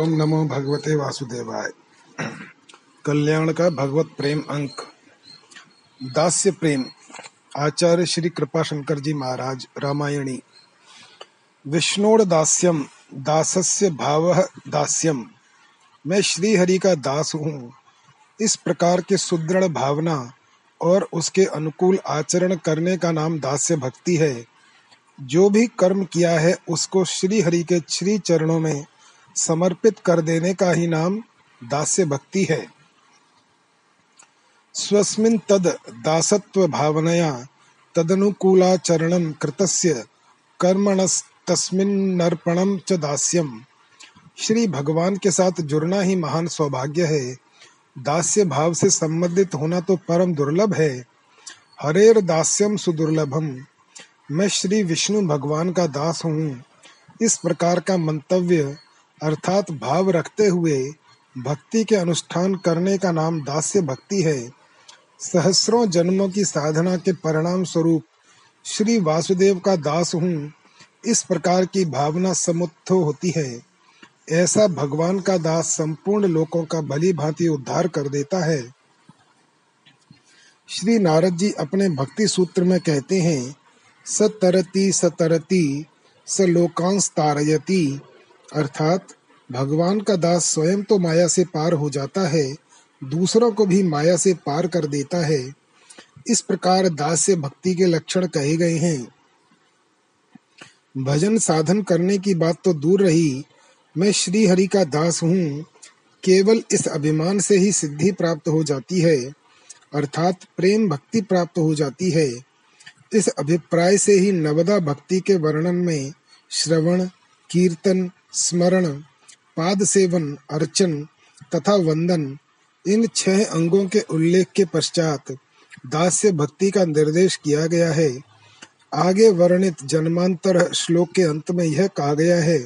ओम नमो भगवते वासुदेवाय। कल्याण का भगवत प्रेम अंक। दास्य प्रेम। आचार्य श्री कृपा शंकर जी महाराज, रामायणी। विष्णोड़ दास्यम दासस्य भाव दास्यम मैं श्री हरि का दास हूँ। इस प्रकार के सुदृढ़ भावना और उसके अनुकूल आचरण करने का नाम दास्य भक्ति है। जो भी कर्म किया है, उसको श्री हरि के श्री चरणों में समर्पित कर देने का ही नाम दास्य भक्ति है। स्वस्मिन तद दासत्व भावनया तदनुकूलाचरणं कृतस्य कर्मणस्तस्मिन्नर्पणं च दास्यम। श्री भगवान के साथ जुड़ना ही महान सौभाग्य है। दास्य भाव से संबंधित होना तो परम दुर्लभ है। हरेर दास्यम सुदुर्लभम। मैं श्री विष्णु भगवान का दास हूँ। इस प्रकार का मंतव्य अर्थात भाव रखते हुए भक्ति के अनुष्ठान करने का नाम दास्य भक्ति है। सहस्रों जन्मों की साधना के परिणाम स्वरूप श्री वासुदेव का दास हूँ, इस प्रकार की भावना समुत्थ होती है। ऐसा भगवान का दास संपूर्ण लोकों का भली भांति उद्धार कर देता है। श्री नारद जी अपने भक्ति सूत्र में कहते हैं, सतरती सतरती स लोकांश तारयती अर्थात, भगवान का दास स्वयं तो माया से पार हो जाता है, दूसरों को भी माया से पार कर देता है। इस प्रकार दास से भक्ति के लक्षण कहे गए हैं। भजन साधन करने की बात तो दूर रही। मैं श्री हरि का दास हूँ। केवल इस अभिमान से ही सिद्धि प्राप्त हो जाती है। अर्थात प्रेम भक्ति प्राप्त हो जाती है। इस अभिप्राय से ही नवदा भक्ति के वर्णन में श्रवण, कीर्तन स्मरण पाद सेवन अर्चन तथा वंदन। इन छह अंगों के उल्लेख के पश्चात दास्य भक्ति का निर्देश किया गया है। आगे वर्णित जन्मांतर श्लोक के अंत में यह कहा गया है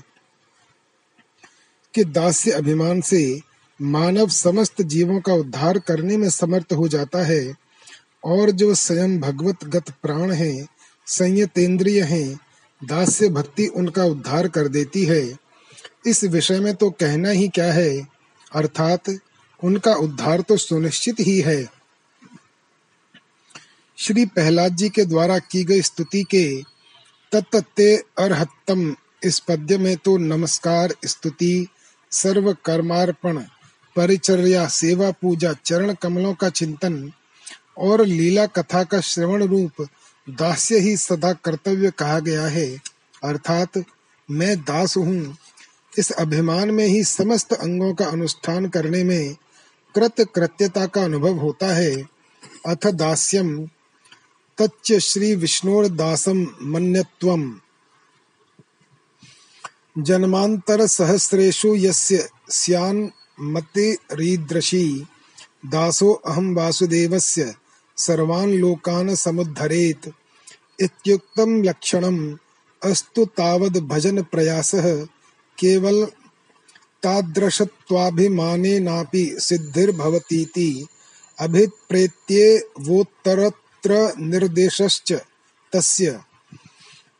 कि दास्य अभिमान से मानव समस्त जीवों का उद्धार करने में समर्थ हो जाता है और जो स्वयं भगवत गत प्राण है, संयतेंद्रिय हैं, दास्य भक्ति उनका उद्धार कर देती है। इस विषय में तो कहना ही क्या है? अर्थात, उनका उद्धार तो सुनिश्चित ही है। श्री प्रहलाद जी के द्वारा की गई स्तुति के तत्ते अर्हत्तम इस पद्य में तो नमस्कार, स्तुति सर्व कर्मार्पण परिचर्या, सेवा पूजा, चरण कमलों का चिंतन और लीला कथा का श्रवण रूप दास्य ही सदा कर्तव्य कहा गया है। अर्थात, मैं दास हूँ इस अभिमान में ही समस्त अंगों का अनुष्ठान करने में कृत कृत्यता का अनुभव होता है। अथ दास्यम। तच्च श्री विष्णुर दासम मन्यत्वम। जन्मांतर सहस्रेषु यस्य स्यान् मतिरीदृशी दासो अहम वासुदेवस्य सर्वान् लोकान् समुद्धरेत्। इत्युक्तं लक्षणम्। अस्तु तावद् भजन प्रयासः। केवल तादृशत्वाभिमानेनापि सिद्धिर्भवतीति अभिप्रेत्येवोत्तरत्र निर्देशश्च तस्य।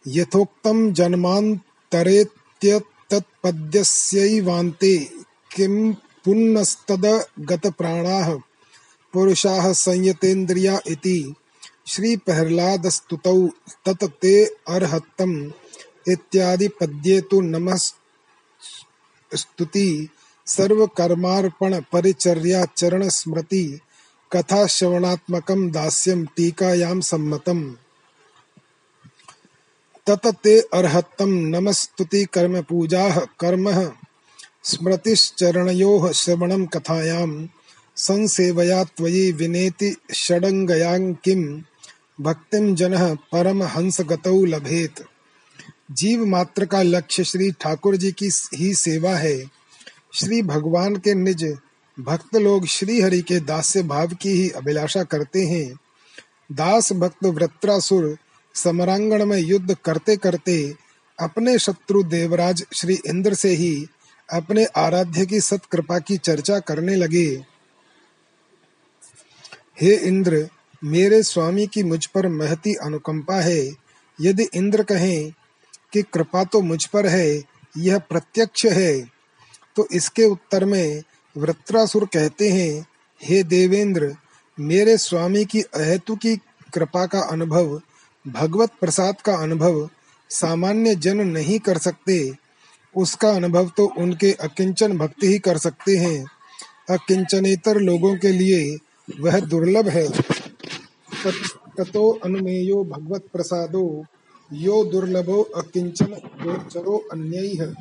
यथोक्तं जन्मान्तरेत्यतत्पद्यस्यैवान्ते किं पुनस्तदगतप्राणाः पुरुषाः संयतेन्द्रिया इति श्रीप्रह्लादस्तुतौ तत् ते अर्हत्तम् इत्यादि पद्ये तु नमः स्तुति सर्व कर्मार्पण परिचर्या, चरण स्मृति, कथा श्रवणात्मकम दास्यम टीकायाम सम्मतम। तत ते नमस्तुति कर्म पूजा कर्म, स्मृतिश्चरणयोः, श्रवणं कथायां, संसेवया त्वयि विनेति षडङ्गयां किं भक्तिं जनः परमहंसगतौ लभेत। जीव मात्र का लक्ष्य श्री ठाकुर जी की ही सेवा है। श्री भगवान के निज भक्त लोग श्री हरि के दास्य भाव की ही अभिलाषा करते हैं। दास भक्त वृत्रासुर समरांगण में युद्ध करते करते अपने शत्रु देवराज श्री इंद्र से ही अपने आराध्य की सत्कृपा की चर्चा करने लगे। हे इंद्र, मेरे स्वामी की मुझ पर महती अनुकंपा है। यदि इंद्र कहें कि कृपा तो मुझ पर है, यह प्रत्यक्ष है। तो इसके उत्तर में वृत्रासुर कहते हैं, हे देवेंद्र, मेरे स्वामी की अहेतु की कृपा का अनुभव, भगवत प्रसाद का अनुभव सामान्य जन नहीं कर सकते। उसका अनुभव तो उनके अकिंचन भक्ति ही कर सकते हैं। अकिंचनेतर लोगों के लिए वह दुर्लभ है। ततो अनुमेयो भगवत प्रसादो यो दुर्लभो अकिंचन गोचरो अन्य।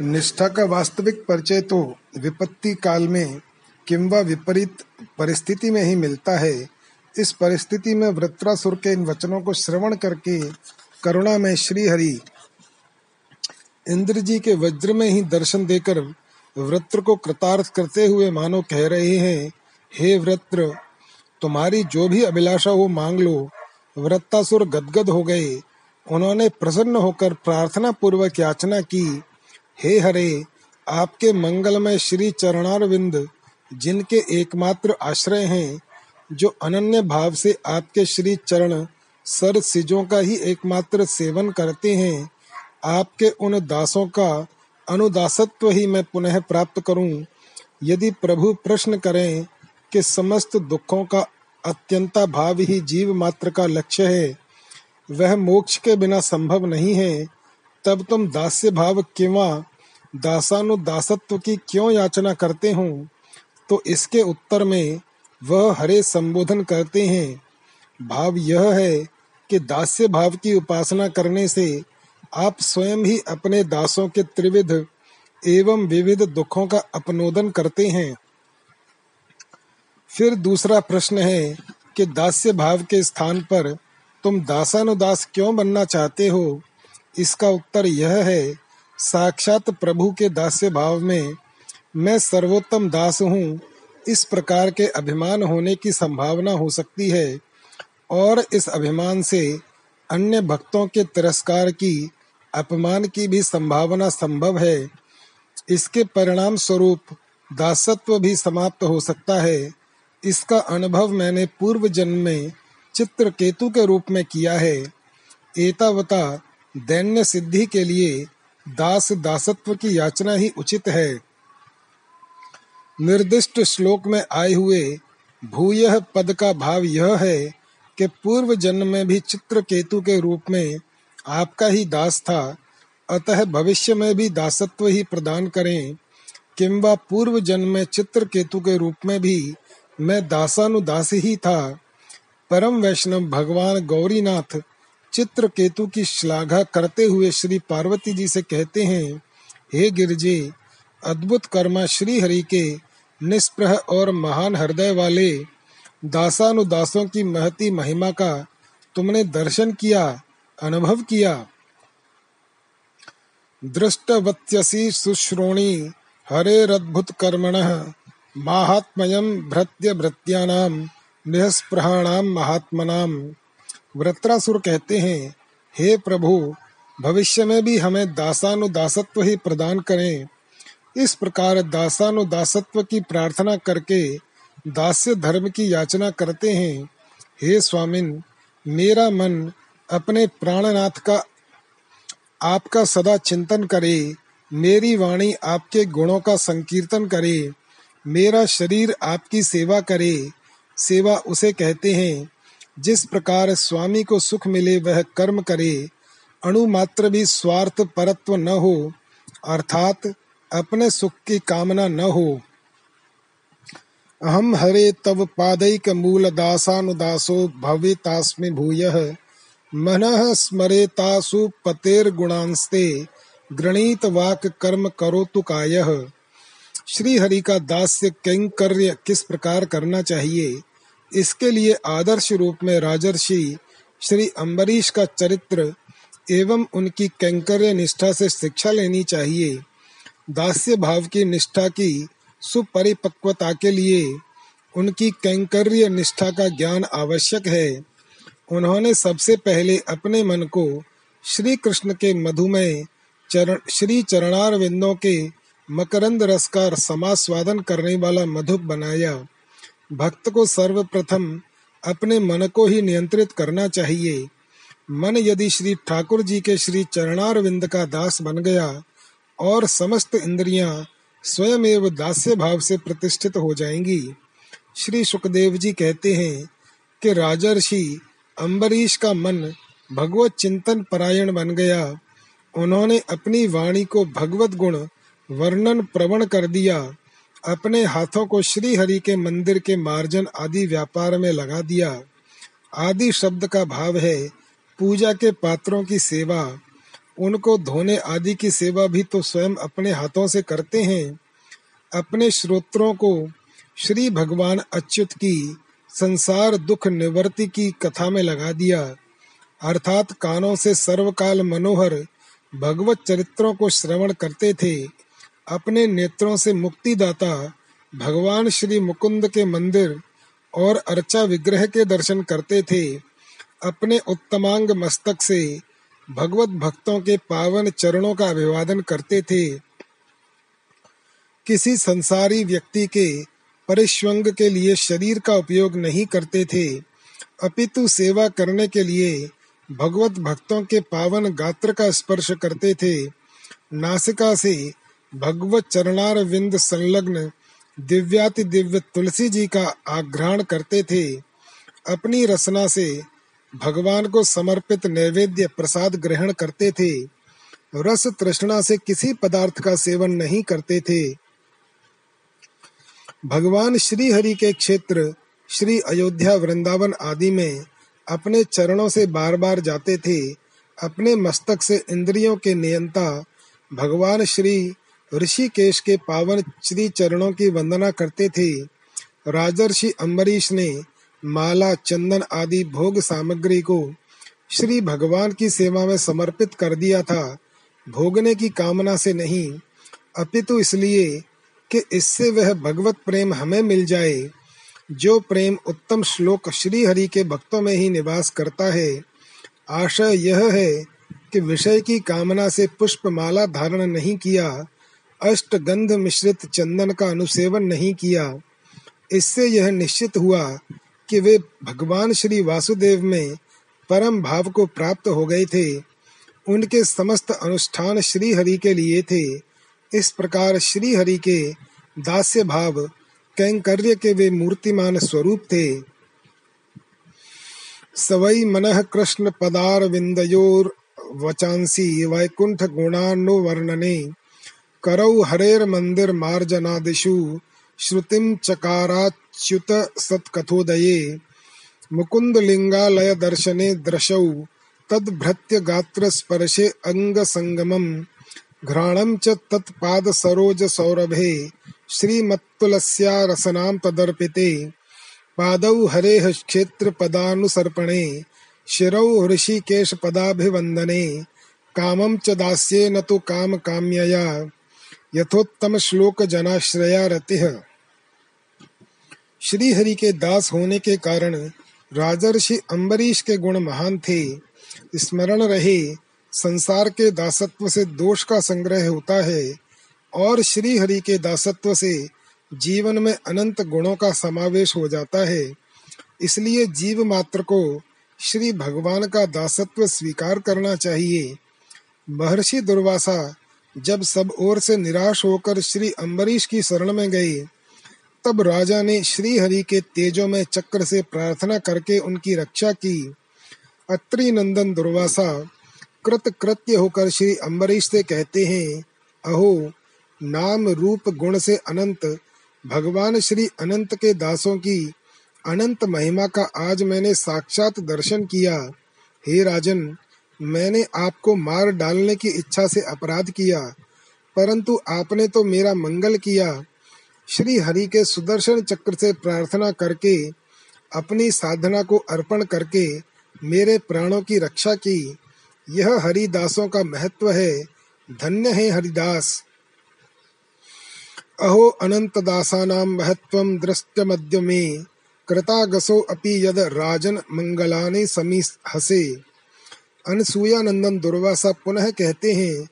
निष्ठा का वास्तविक परिचय तो विपत्ति काल में किंवा विपरीत परिस्थिति में ही मिलता है, इस परिस्थिति में वृत्रासुर के इन वचनों को श्रवण करके करुणा में श्री हरि इंद्र जी के वज्र में ही दर्शन देकर वृत्र को कृतार्थ करते हुए मानो कह रहे हैं, हे वृत्र, तुम्हारी जो भी अभिलाषा हो मांग लो वृत्तासुर गदगद हो गए। उन्होंने प्रसन्न होकर प्रार्थना पूर्वक याचना की, हे हरे, आपके मंगलमय श्री चरणारविंद, जिनके एकमात्र आश्रय हैं, जो अनन्य भाव से आपके श्री चरण सर सिजों का ही एकमात्र सेवन करते हैं, आपके उन दासों का अनुदासत्व ही मैं पुनः प्राप्त करूँ। यदि प्रभु प्रश्न करें कि समस्त दुखों का अत्यंता भाव ही जीव मात्र का लक्ष्य है। वह मोक्ष के बिना संभव नहीं है। तब तुम दास्य भाव किंवा दासानुदासत्व की क्यों याचना करते हो? तो इसके उत्तर में वह हरे संबोधन करते हैं। भाव यह है कि दास्य भाव की उपासना करने से आप स्वयं ही अपने दासों के त्रिविध एवं विविध दुखों का अपनोदन करते हैं। फिर दूसरा प्रश्न है कि दास्य भाव के स्थान पर तुम दासानुदास क्यों बनना चाहते हो? इसका उत्तर यह है, साक्षात प्रभु के दास्य भाव में मैं सर्वोत्तम दास हूँ। इस प्रकार के अभिमान होने की संभावना हो सकती है और इस अभिमान से अन्य भक्तों के तिरस्कार की, अपमान की भी संभावना संभव है। इसके परिणाम स्वरूप दासत्व भी समाप्त हो सकता है। इसका अनुभव मैंने पूर्व जन्म में चित्र केतु के रूप में किया है। एतावता दैन्य सिद्धि के लिए दास दासत्व की याचना ही उचित है। निर्दिष्ट श्लोक में आए हुए भूय पद का भाव यह है कि पूर्व जन्म में भी चित्र केतु के रूप में आपका ही दास था। अतः भविष्य में भी दासत्व ही प्रदान करें। किंवा पूर्व जन्म में चित्र केतु के रूप में भी मैं दासानुदास ही था। परम वैष्णव भगवान गौरीनाथ चित्र केतु की श्लाघा करते हुए श्री पार्वती जी से कहते हैं, हे गिरजे, अद्भुत कर्मा श्री हरि के निष्प्रह और महान हृदय वाले दासानुदासों की महती महिमा का तुमने दर्शन किया, अनुभव किया। दृष्टवत्यसी सुश्रोणी हरेरद्भुत कर्मण माहात्म्यम भृत्य भृत्यानाम निःस्पृहाणाम महात्मनाम वृत्रासुर कहते हैं, हे प्रभु, भविष्य में भी हमें दासानुदासत्व ही प्रदान करें। इस प्रकार दासानुदासत्व की प्रार्थना करके दास्य धर्म की याचना करते हैं। हे स्वामिन, मेरा मन अपने प्राणनाथ का, आपका सदा चिंतन करे। मेरी वाणी आपके गुणों का संकीर्तन करे। मेरा शरीर आपकी सेवा करे, सेवा उसे कहते हैं। जिस प्रकार स्वामी को सुख मिले, वह कर्म करे। अणु मात्र भी स्वार्थ परत्व न हो, अर्थात अपने सुख की कामना न हो। अहम हरे तव पादैक मूल दासानुदासो भवितास्मि भूय। मन स्मरेतासु गृणीत वाक कर्म करो तु काय। श्री हरि का दास्य कैंकर्य किस प्रकार करना चाहिए? इसके लिए आदर्श रूप में राजर्षि श्री अम्बरीश का चरित्र एवं उनकी कैंकर्य निष्ठा से शिक्षा लेनी चाहिए। दास्य भाव की निष्ठा की सुपरिपक्वता के लिए उनकी कैंकर्य निष्ठा का ज्ञान आवश्यक है। उन्होंने सबसे पहले अपने मन को श्री कृष्ण के मधुमय चरण श्री चरणार विंदों के मकरंद रस का समास्वादन करने वाला मधु बनाया। भक्त को सर्वप्रथम अपने मन को ही नियंत्रित करना चाहिए। मन यदि श्री ठाकुर जी के श्री चरणारविंद का दास बन गया और समस्त इंद्रियाँ स्वयं एवं दास्य भाव से प्रतिष्ठित हो जाएँगी। श्री सुखदेव जी कहते हैं कि राजर्षि अम्बरीश का मन भगवत चिंतन परायण बन गया। उन्होंने अपनी वाणी को भगवत गुण वर्णन प्रवण कर दिया। अपने हाथों को श्री हरि के मंदिर के मार्जन आदि व्यापार में लगा दिया। आदि शब्द का भाव है, पूजा के पात्रों की सेवा। उनको धोने आदि की सेवा भी तो स्वयं अपने हाथों से करते हैं। अपने श्रोत्रों को श्री भगवान अच्युत की संसार दुख निवृत्ति की कथा में लगा दिया। अर्थात कानों से सर्वकाल मनोहर भगवत चरित्रों को श्रवण करते थे। अपने नेत्रों से मुक्तिदाता भगवान श्री मुकुंद के मंदिर और अर्चा विग्रह के दर्शन करते थे। अपने उत्तमांग मस्तक से भगवत भक्तों के पावन चरणों का अभिवादन करते थे। किसी संसारी व्यक्ति के परिश्वंग के लिए शरीर का उपयोग नहीं करते थे। अपितु सेवा करने के लिए भगवत भक्तों के पावन गात्र का स्पर्श करते थे। नासिका से भगवत चरणार विंद संलग्न दिव्याति दिव्य तुलसी जी का आग्रहण करते थे। अपनी रसना से भगवान को समर्पित नैवेद्य प्रसाद ग्रहण करते थे। रस तृष्णा से किसी पदार्थ का सेवन नहीं करते थे। भगवान श्री हरि के क्षेत्र, श्री अयोध्या वृंदावन आदि में अपने चरणों से बार बार जाते थे। अपने मस्तक से इंद्रियों के नियंता भगवान श्री ऋषिकेश के पावन श्री चरणों की वंदना करते थे। राजर्षि अम्बरीश ने माला, चंदन आदि भोग सामग्री को श्री भगवान की सेवा में समर्पित कर दिया था। भोगने की कामना से नहीं, अपितु इसलिए कि इससे वह भगवत प्रेम हमें मिल जाए। जो प्रेम उत्तम श्लोक श्री हरि के भक्तों में ही निवास करता है, आशय यह है कि विषय की कामना से पुष्प माला धारण नहीं किया अष्टगंध मिश्रित चंदन का अनुसेवन नहीं किया। इससे यह निश्चित हुआ कि वे भगवान श्री वासुदेव में परम भाव को प्राप्त हो गए थे। उनके समस्त अनुष्ठान श्री हरि के लिए थे। इस प्रकार श्री हरि के दास्य भाव कैंकर्य के वे मूर्तिमान स्वरूप थे। सवई मन कृष्ण पदार विंदयोर वचांसी वैकुंठ गुणानो वर्णने करौ हरेर मंदिर मार्जनादिषु। श्रुतिम चकाराच्युत सत्कथोदये। दर्शने दृशौ तद्भृत्य गात्र स्पर्शे अंग संगमम घ्राणम च तत्पाद सरोज सौरभे। श्रीमत्तुलस्या रसनाम तदर्पिते। पादौ हरेः क्षेत्र पदानुसर्पणे। शिरौ ऋषिकेश पदाभिवंदने कामं च दास्ये न तो काम काम्यया यथोत्तम श्लोक जनाश्रया रति। श्री हरि के दास होने के कारण राजर्षि अम्बरीश के गुण महान थे। स्मरण रहे, संसार के दासत्व से दोष का संग्रह होता है और श्री हरि के दासत्व से जीवन में अनंत गुणों का समावेश हो जाता है। इसलिए जीव मात्र को श्री भगवान का दासत्व स्वीकार करना चाहिए। महर्षि दुर्वासा जब सब ओर से निराश होकर श्री अम्बरीश की शरण में गए तब राजा ने श्री हरि के तेजो में चक्र से प्रार्थना करके उनकी रक्षा की। अत्रि नंदन दुर्वासा, कृत कृत्य होकर श्री अम्बरीश से कहते हैं, अहो, नाम रूप गुण से अनंत, भगवान श्री अनंत के दासों की अनंत महिमा का आज मैंने साक्षात दर्शन किया। हे राजन मैंने आपको मार डालने की इच्छा से अपराध किया, परंतु आपने तो मेरा मंगल किया। श्री हरि के सुदर्शन चक्र से प्रार्थना करके, अपनी साधना को अर्पण करके मेरे प्राणों की रक्षा की। यह हरिदासों का महत्व है। धन्य है हरिदास। अहो अनंत दासानां महत्वं दृष्टमद्य मे कृतागसो अपि यद राजन मंगलानि हसे। अनसुया नंदन दुर्वासा पुनः कहते हैं,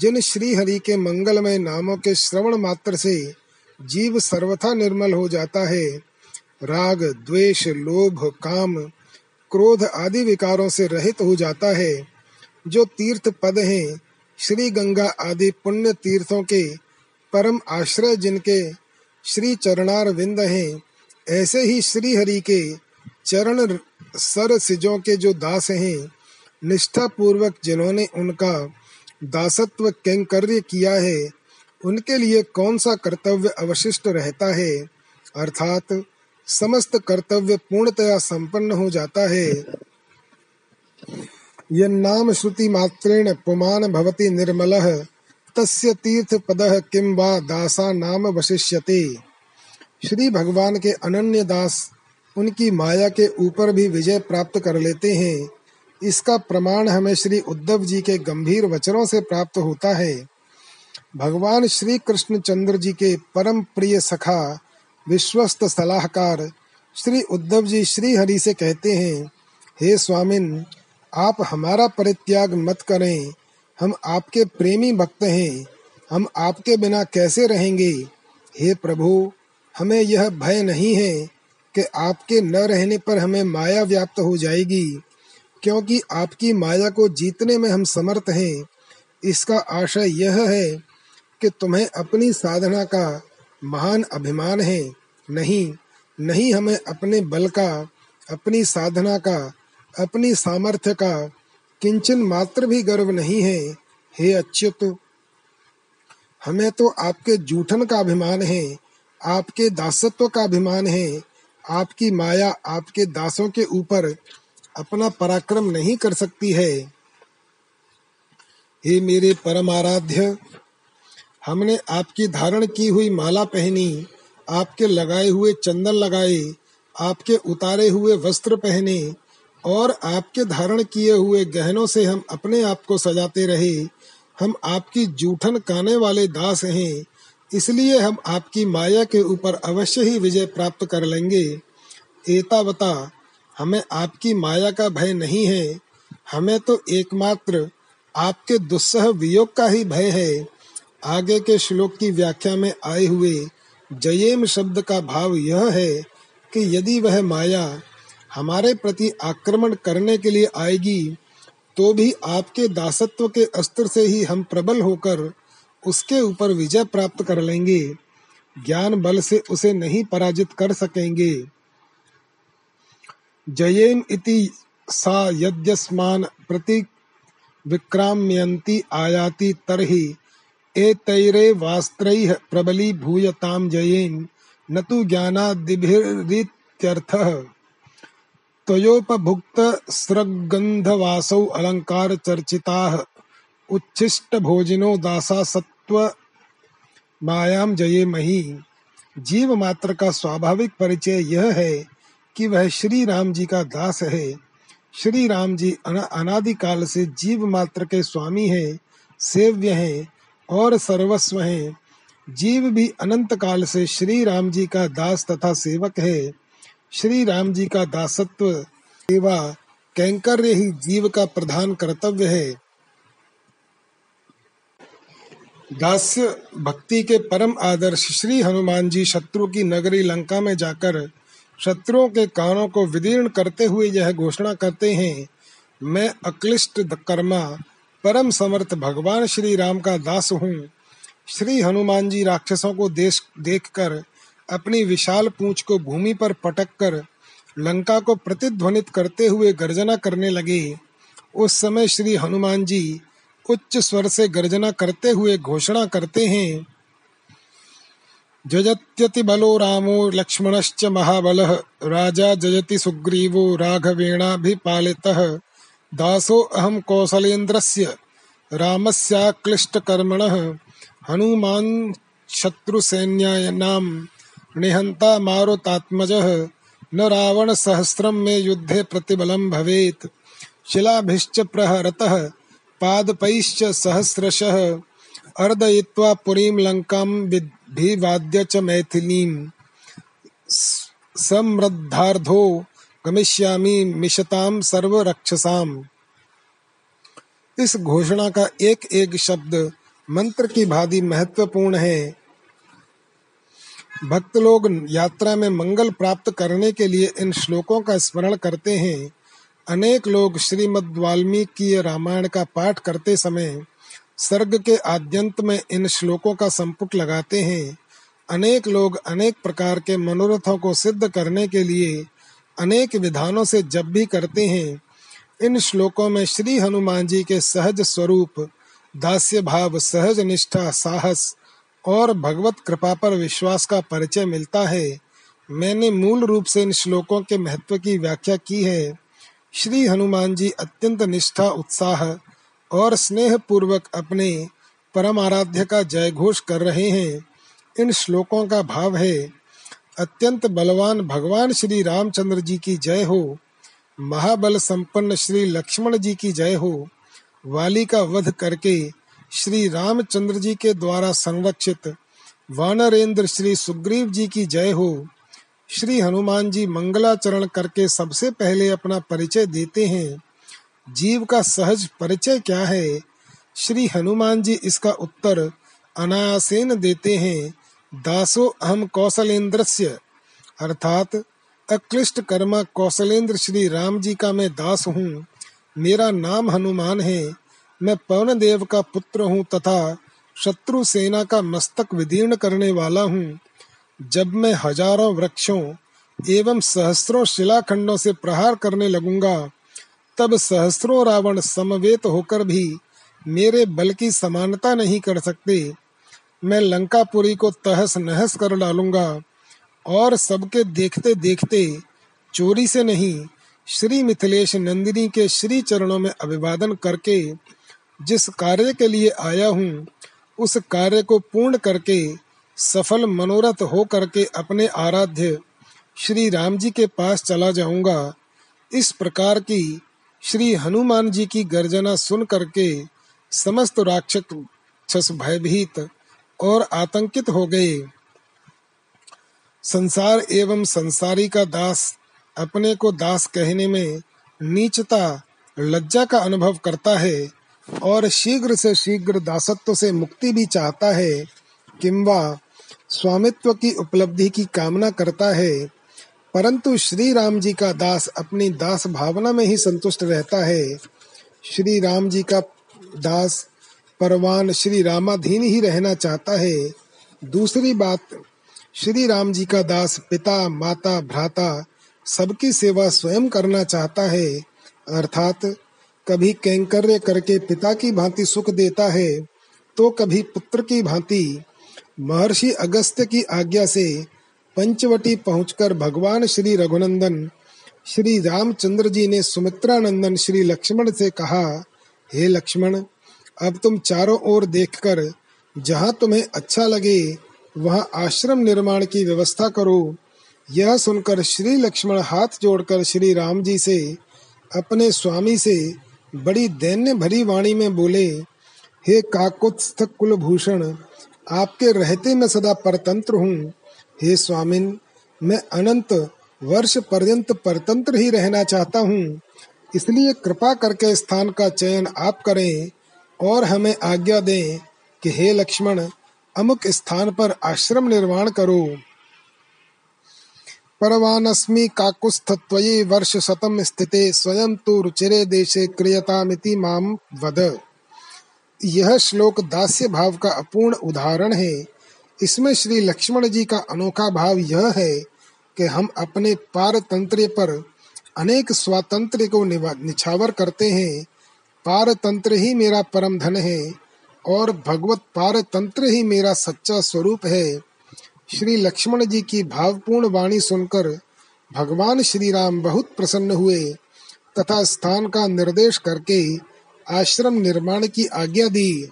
जिन श्री हरि के मंगलमय नामों के श्रवण मात्र से जीव सर्वथा निर्मल हो जाता है। राग, द्वेष, लोभ, काम, क्रोध आदि विकारों से रहित हो जाता है। जो तीर्थ पद हैं, श्री गंगा आदि पुण्य तीर्थों के परम आश्रय जिनके श्री चरणार विंद हैं, ऐसे ही श्री हरि के चरण सर सिजों के जो दास हैं निष्ठा पूर्वक जिन्होंने उनका दासत्व कैंकर्य किया है, उनके लिए कौन सा कर्तव्य अवशिष्ट रहता है? अर्थात, समस्त कर्तव्य पूर्णतया संपन्न हो जाता है। यन्नाम श्रुति मात्रेण पुमान भवति निर्मलः, तस्य तीर्थ पदः किम वा दासा नाम वशिष्यते। श्री भगवान के अनन्य दास उनकी माया के ऊपर भी विजय प्राप्त कर लेते हैं। इसका प्रमाण हमें श्री उद्धव जी के गंभीर वचनों से प्राप्त होता है। भगवान श्री कृष्ण चंद्र जी के परम प्रिय सखा, विश्वस्त सलाहकार, श्री उद्धव जी श्री हरि से कहते हैं, हे स्वामिन, आप हमारा परित्याग मत करें। हम आपके प्रेमी भक्त हैं। हम आपके बिना कैसे रहेंगे? हे प्रभु, हमें यह भय नहीं है कि आपके न रहने पर हमें माया व्याप्त हो जाएगी। क्योंकि आपकी माया को जीतने में हम समर्थ हैं, इसका आशय यह है कि तुम्हें अपनी साधना का महान अभिमान है। नहीं नहीं हमें अपने बल का, अपनी साधना का, अपनी सामर्थ्य का किंचन मात्र भी गर्व नहीं है। हे अच्युत, हमें तो आपके जूठन का अभिमान है, आपके दासत्व का अभिमान है। आपकी माया आपके दासों के ऊपर अपना पराक्रम नहीं कर सकती है। हे मेरे परम आराध्य हमने आपकी धारण की हुई माला पहनी, आपके लगाए हुए चंदन लगाए, आपके उतारे हुए वस्त्र पहने, और आपके धारण किए हुए गहनों से हम अपने आप को सजाते रहे। हम आपकी जूठन काने वाले दास हैं, इसलिए हम आपकी माया के ऊपर अवश्य ही विजय प्राप्त कर लेंगे। एतावता हमें आपकी माया का भय नहीं है। हमें तो एकमात्र आपके दुस्सह वियोग का ही भय है। आगे के श्लोक की व्याख्या में आए हुए जयेम शब्द का भाव यह है कि यदि वह माया हमारे प्रति आक्रमण करने के लिए आएगी तो भी आपके दासत्व के अस्त्र से ही हम प्रबल होकर उसके ऊपर विजय प्राप्त कर लेंगे। ज्ञान बल से उसे नहीं पराजित कर सकेंगे। जयेम इति सा यद्यस्मान प्रति विक्राम्यन्ति आयाति तरहि वास्त्रैः प्रबलीभूयतां जयेन्, न तु ज्ञानादिभिरित्यर्थः। त्वयोपभुक्तस्रग्गन्धवासौ अलङ्कारचर्चिताः, उच्छिष्टभोजिनो दासा सत्व मायाम जये मही। जीव मात्र का स्वाभाविक परिचय यह है कि वह श्री राम जी का दास है। श्री राम जी अनादिकाल से जीव मात्र के स्वामी हैं, सेव्य हैं और सर्वस्व है। जीव भी अनंत काल से श्री राम जी का दास तथा सेवक है। श्री राम जी का दासत्व, सेवा, कैंकर्य ही जीव का प्रधान कर्तव्य है। दास्य, भक्ति के परम आदर्श श्री हनुमान जी शत्रु की नगरी लंका में जाकर शत्रुओं के कानों को विदीर्ण करते हुए यह घोषणा करते हैं, मैं अक्लिष्ट कर्मा, परम समर्थ भगवान श्री राम का दास हूँ। श्री हनुमान जी राक्षसों को देश, देखकर, अपनी विशाल पूंछ को भूमि पर पटक कर लंका को प्रतिध्वनित करते हुए गर्जना करने लगे। उस समय श्री हनुमान जी उच्च स्वर से गर्जना करते हुए घोषणा करते हैं जयत्यति बलो रामो लक्ष्मणश्च महाबलः। राजा जयति सुग्रीवो राघवेणाभिपालितः। दासो अहम कौशलेन्द्रस्य रामस्याक्लिष्टकर्मणः। हनुमान् शत्रुसैन्यानां निहन्ता मारुतात्मजः। न रावणसहस्रं मे युद्धे प्रतिबलं भवेत्। शिलाभिश्च प्रहरतः। पादपैश्च सहस्रशः। अर्दयित्वा पुरीं लङ्कां विवाद्य च मैथिलीं समृद्धार्धो गमिष्यामि मिशताम सर्व रक्षसाम इस घोषणा का एक एक शब्द मंत्र की भांति महत्वपूर्ण है। भक्त लोग यात्रा में मंगल प्राप्त करने के लिए इन श्लोकों का स्मरण करते हैं। अनेक लोग श्रीमद् वाल्मीकि रामायण का पाठ करते समय सर्ग के आद्यंत में इन श्लोकों का संपुट लगाते हैं। अनेक लोग अनेक प्रकार के मनोरथों को सिद्ध करने के लिए अनेक विधानों से जब भी करते हैं। इन श्लोकों में श्री हनुमान जी के सहज स्वरूप, दास्य भाव, सहज निष्ठा, साहस और भगवत कृपा पर विश्वास का परिचय मिलता है। मैंने मूल रूप से इन श्लोकों के महत्व की व्याख्या की है। श्री हनुमान जी अत्यंत निष्ठा, उत्साह और स्नेह पूर्वक अपने परम आराध्य का जय घोष कर रहे हैं। इन श्लोकों का भाव है, अत्यंत बलवान भगवान श्री रामचंद्र जी की जय हो। महाबल संपन्न श्री लक्ष्मण जी की जय हो। वाली का वध करके श्री रामचंद्र जी के द्वारा संरक्षित वानरेंद्र श्री सुग्रीव जी की जय हो। श्री हनुमान जी मंगलाचरण करके सबसे पहले अपना परिचय देते हैं। जीव का सहज परिचय क्या है? श्री हनुमान जी इसका उत्तर अनायासेन देते हैं। दासो अहम कौशलेन्द्र अर्थात, अक्लिष्ट कर्मा कौशलेंद्र श्री राम जी का मैं दास हूँ। मेरा नाम हनुमान है। मैं पवन देव का पुत्र हूँ तथा शत्रु सेना का मस्तक विदीर्ण करने वाला हूँ। जब मैं हज़ारों वृक्षों एवं सहस्रों शिलाखंडों से प्रहार करने लगूँगा तब सहस्रों रावण समवेत होकर भी मेरे बल की समानता नहीं कर सकते। मैं लंकापुरी को तहस नहस कर डालूँगा और सबके देखते देखते चोरी से नहीं, श्री मिथिलेश नंदिनी के श्री चरणों में अभिवादन करके जिस कार्य के लिए आया हूँ, उस कार्य को पूर्ण करके सफल मनोरथ हो करके अपने आराध्य श्री राम जी के पास चला जाऊँगा। इस प्रकार की श्री हनुमान जी की गर्जना सुन करके समस्त राक्षस भयभीत और आतंकित हो गए। संसार एवं संसारी का दास अपने को दास कहने में नीचता, लज्जा का अनुभव करता है और शीघ्र से शीघ्र दासत्व से मुक्ति भी चाहता है। किंवा स्वामित्व की उपलब्धि की कामना करता है। परंतु श्री राम जी का दास अपनी दास भावना में ही संतुष्ट रहता है। श्री राम जी का दास परवान श्री रामाधीन ही रहना चाहता है। दूसरी बात श्री राम जी का दास पिता, माता, भ्राता सबकी सेवा स्वयं करना चाहता है। अर्थात, कभी कैंकर्य करके पिता की भांति सुख देता है तो कभी पुत्र की भांति। महर्षि अगस्त्य की आज्ञा से पंचवटी पहुंचकर भगवान श्री रघुनंदन, श्री रामचंद्र जी ने सुमित्रा नंदन श्री लक्ष्मण से कहा, हे लक्ष्मण, अब तुम चारों ओर देखकर, जहाँ तुम्हें अच्छा लगे, वहाँ आश्रम निर्माण की व्यवस्था करो। यह सुनकर श्री लक्ष्मण हाथ जोड़कर श्री राम जी से, अपने स्वामी से, बड़ी दैन्य भरी वाणी में बोले, हे काकुत्स्थ कुलभूषण, आपके रहते मैं सदा परतंत्र हूँ। हे स्वामिन, मैं अनंत वर्ष पर्यंत परतंत्र ही रहना चाहता हूँ। इसलिए कृपा करके स्थान का चयन आप करें और हमें आज्ञा दें कि हे लक्ष्मण, अमुक स्थान पर आश्रम निर्माण करो। परवानस्मि काकुत्स्थत्वये वर्ष शतम स्थिते स्वयं तो रुचिरे देशे क्रियतामिति माम वद। यह श्लोक दास्य भाव का अपूर्ण उदाहरण है। इसमें श्री लक्ष्मण जी का अनोखा भाव यह है कि हम अपने पारतंत्र पर अनेक स्वातंत्र को निछावर करते हैं। पारतंत्र ही मेरा परम धन है और भगवत पारतंत्र ही मेरा सच्चा स्वरूप है। श्री लक्ष्मण जी की भावपूर्ण वाणी सुनकर भगवान श्री राम बहुत प्रसन्न हुए तथा स्थान का निर्देश करके आश्रम निर्माण की आज्ञा दी।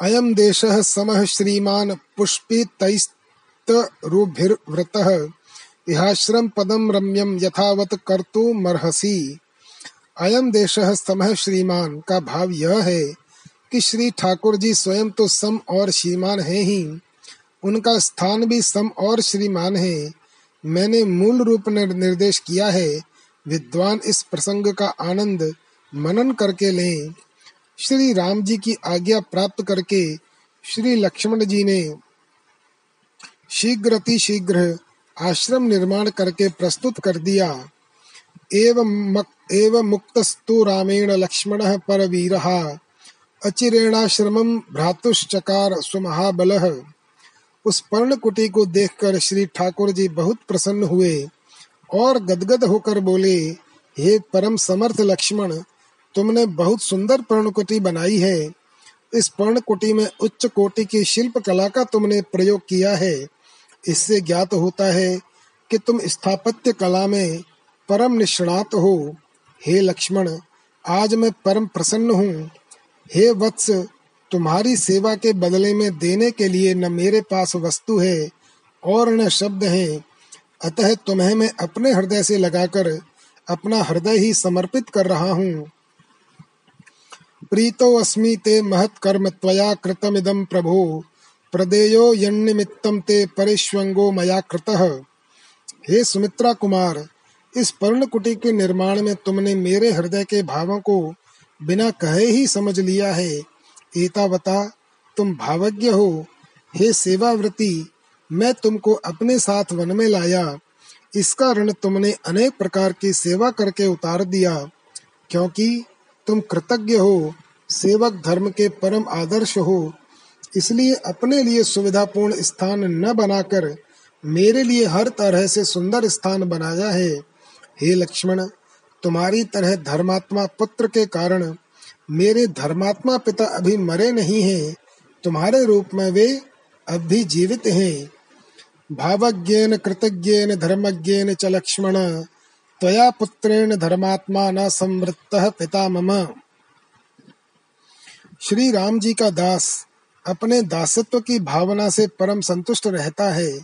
अयम देश समः श्रीमान पुष्पितैस्तरुभिर्वृतः पदम रम्यम यथावत कर्तुमर्हसि अयम देश समः श्रीमान का भाव यह है कि श्री ठाकुर जी स्वयं तो सम और श्रीमान है ही। उनका स्थान भी सम और श्रीमान है। मैंने मूल रूप निर्देश किया है, विद्वान इस प्रसंग का आनंद मनन करके लें। श्री राम जी की आज्ञा प्राप्त करके श्री लक्ष्मण जी ने शीघ्र शीघ्र आश्रम निर्माण करके प्रस्तुत कर दिया। एवं मुक्तस्तु रामेण लक्ष्मण पर वीर अचिरेणाश्रमम भ्रातुश्चकार स्वमहाबल। उस पर्ण कुटी को देखकर श्री ठाकुर जी बहुत प्रसन्न हुए और गदगद होकर बोले, हे परम समर्थ लक्ष्मण तुमने बहुत सुंदर पर्णकुटी बनाई है। इस पर्णकुटी में उच्च कोटि की शिल्प कला का तुमने प्रयोग किया है। इससे ज्ञात होता है कि तुम स्थापत्य कला में परम निष्णात हो। हे लक्ष्मण, आज मैं परम प्रसन्न हूँ। हे वत्स, तुम्हारी सेवा के बदले में देने के लिए न मेरे पास वस्तु है और न शब्द है। अतः तुम्हें मैं अपने हृदय से लगाकर अपना हृदय ही समर्पित कर रहा हूँ। प्रीतो अस्मि ते महत् कर्म त्वया कृतमिदं प्रभो। प्रदेयो यन्निमित्तं ते परिष्वंगो मया कृतः। हे सुमित्रा कुमार, इस पर्ण कुटी के निर्माण में तुमने मेरे हृदय के भावों को बिना कहे ही समझ लिया है। एतावता तुम भावज्ञ हो। हे सेवावृति मैं तुमको अपने साथ वन में लाया। इसका ऋण तुमने अनेक प्रकार की सेवा करके उतार दिया, क्योंकि तुम कृतज्ञ हो, सेवक धर्म के परम आदर्श हो, इसलिए अपने लिए सुविधापूर्ण स्थान न बनाकर मेरे लिए हर तरह से सुंदर स्थान बनाया है। हे लक्ष्मण, तुम्हारी तरह धर्मात्मा पुत्र के कारण मेरे धर्मात्मा पिता अभी मरे नहीं हैं, तुम्हारे रूप में वे अब भी जीवित हैं। भावज्ञेन, कृतज्ञेन, धर्मज्ञेन च लक्ष्मण त्वया पुत्रेण धर्मात्मा न संवृत्त पिता मम। श्री राम जी का दास अपने दासत्व की भावना से परम संतुष्ट रहता है।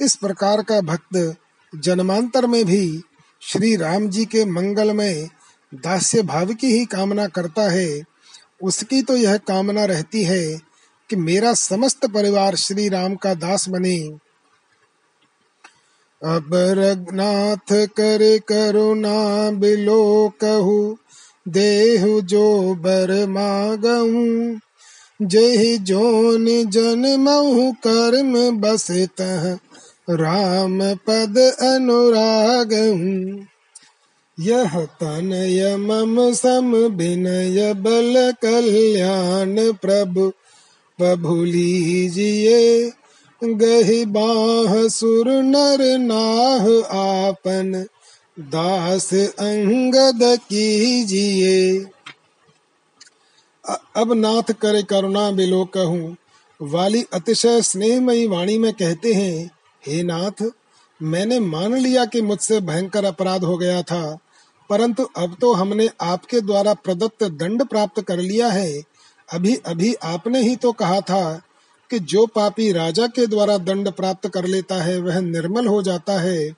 इस प्रकार का भक्त जन्मांतर में भी श्री राम जी के मंगल में दास्य भाव की ही कामना करता है। उसकी तो यह कामना रहती है कि मेरा समस्त परिवार श्री राम का दास बने। अब रघुनाथ करे करुणा बिलो कहू, देहु जो बर मागऊ जय जोन जन्महु कर्म बस तह राम पद अनुराग हूँ यह तनय मम सम विनय बल कल्याण प्रभु प्रभु लीजिए। गहि बाह सुर नर नाह आपन, दास अंगद कीजिए। अब नाथ करे करुणा बिलो कहूँ, वाली अतिशय स्नेहमयी वाणी में कहते हैं, हे नाथ, मैंने मान लिया कि मुझसे भयंकर अपराध हो गया था, परंतु अब तो हमने आपके द्वारा प्रदत्त दंड प्राप्त कर लिया है अभी अभी आपने ही तो कहा था कि जो पापी राजा के द्वारा दंड प्राप्त कर लेता है, वह निर्मल हो जाता है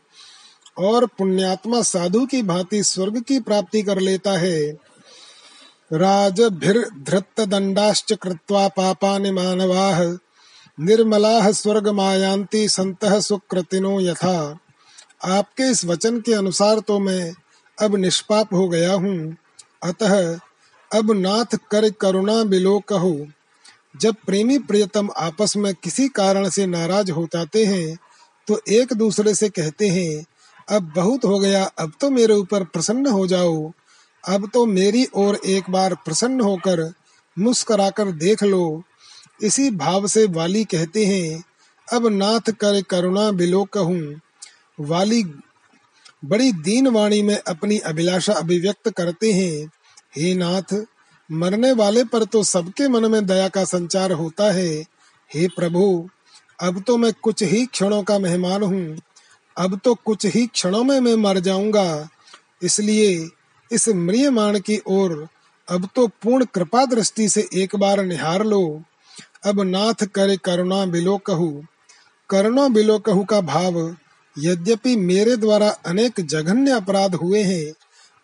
और पुण्यात्मा साधु की भांति स्वर्ग की प्राप्ति कर लेता है। राज धृत दंडाश्च कृत्वा स्वर्ग मायांति संत सुकृतिनो यथा। आपके इस वचन के अनुसार तो मैं अब निष्पाप हो गया हूँ। अतः अब नाथ कर करुणा बिलो कहो। जब प्रेमी प्रियतम आपस में किसी कारण से नाराज़ हो जाते हैं तो एक दूसरे से कहते हैं, अब बहुत हो गया, अब तो मेरे ऊपर प्रसन्न हो जाओ। अब तो मेरी ओर एक बार प्रसन्न होकर मुस्कुराकर देख लो। इसी भाव से वाली कहते हैं, अब नाथ कर करुणा बिलो कहूँ। वाली बड़ी दीन वाणी में अपनी अभिलाषा अभिव्यक्त करते हैं, हे नाथ मरने वाले पर तो सबके मन में दया का संचार होता है। हे प्रभु, अब तो मैं कुछ ही क्षणों का मेहमान हूँ। अब तो कुछ ही क्षणों में मैं मर जाऊँगा। इसलिए इस म्रियमाण की ओर अब तो पूर्ण कृपा दृष्टि से एक बार निहार लो। अब नाथ करे करुणा बिलो कहू। करुणा बिलो कहू का भाव यद्यपि मेरे द्वारा अनेक जघन्य अपराध हुए हैं।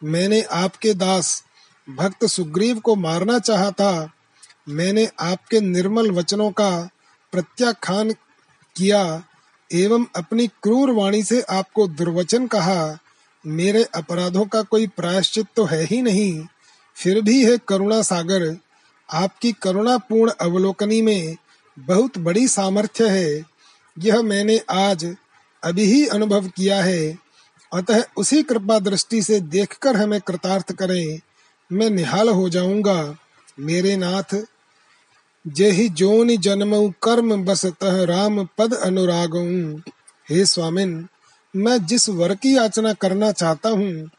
मैंने आपके दास भक्त सुग्रीव को मारना चाहा था, मैंने आपके निर्मल वचनों का प्रत्याख्यान किया एवं अपनी क्रूर वाणी से आपको दुर्वचन कहा। मेरे अपराधों का कोई प्रायश्चित तो है ही नहीं। फिर भी है करुणा सागर, आपकी करुणापूर्ण अवलोकनी में बहुत बड़ी सामर्थ्य है। यह मैंने आज अभी ही अनुभव किया है। अतः उसी कृपा दृष्टि से देखकर हमें कृतार्थ करें। मैं निहाल हो जाऊँगा। मेरे नाथ जेहि जोनि जन्म कर्म बस तह राम पद अनुराग हे स्वामिन, मैं जिस वर की याचना करना चाहता हूँ,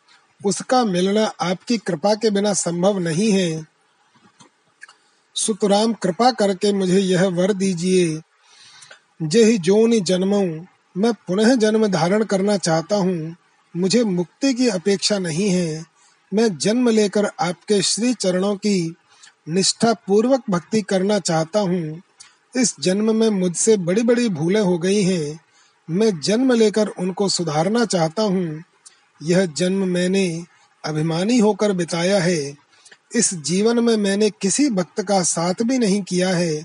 उसका मिलना आपकी कृपा के बिना संभव नहीं है। सुतराम, कृपा करके मुझे यह वर दीजिए। जेहि जोनि जन्मऊ, मैं पुनः जन्म धारण करना चाहता हूँ। मुझे मुक्ति की अपेक्षा नहीं है। मैं जन्म लेकर आपके श्री चरणों की निष्ठा पूर्वक भक्ति करना चाहता हूँ। इस जन्म में मुझसे बड़ी बड़ी भूलें हो गई हैं। मैं जन्म लेकर उनको सुधारना चाहता हूँ। यह जन्म मैंने अभिमानी होकर बिताया है। इस जीवन में मैंने किसी भक्त का साथ भी नहीं किया है।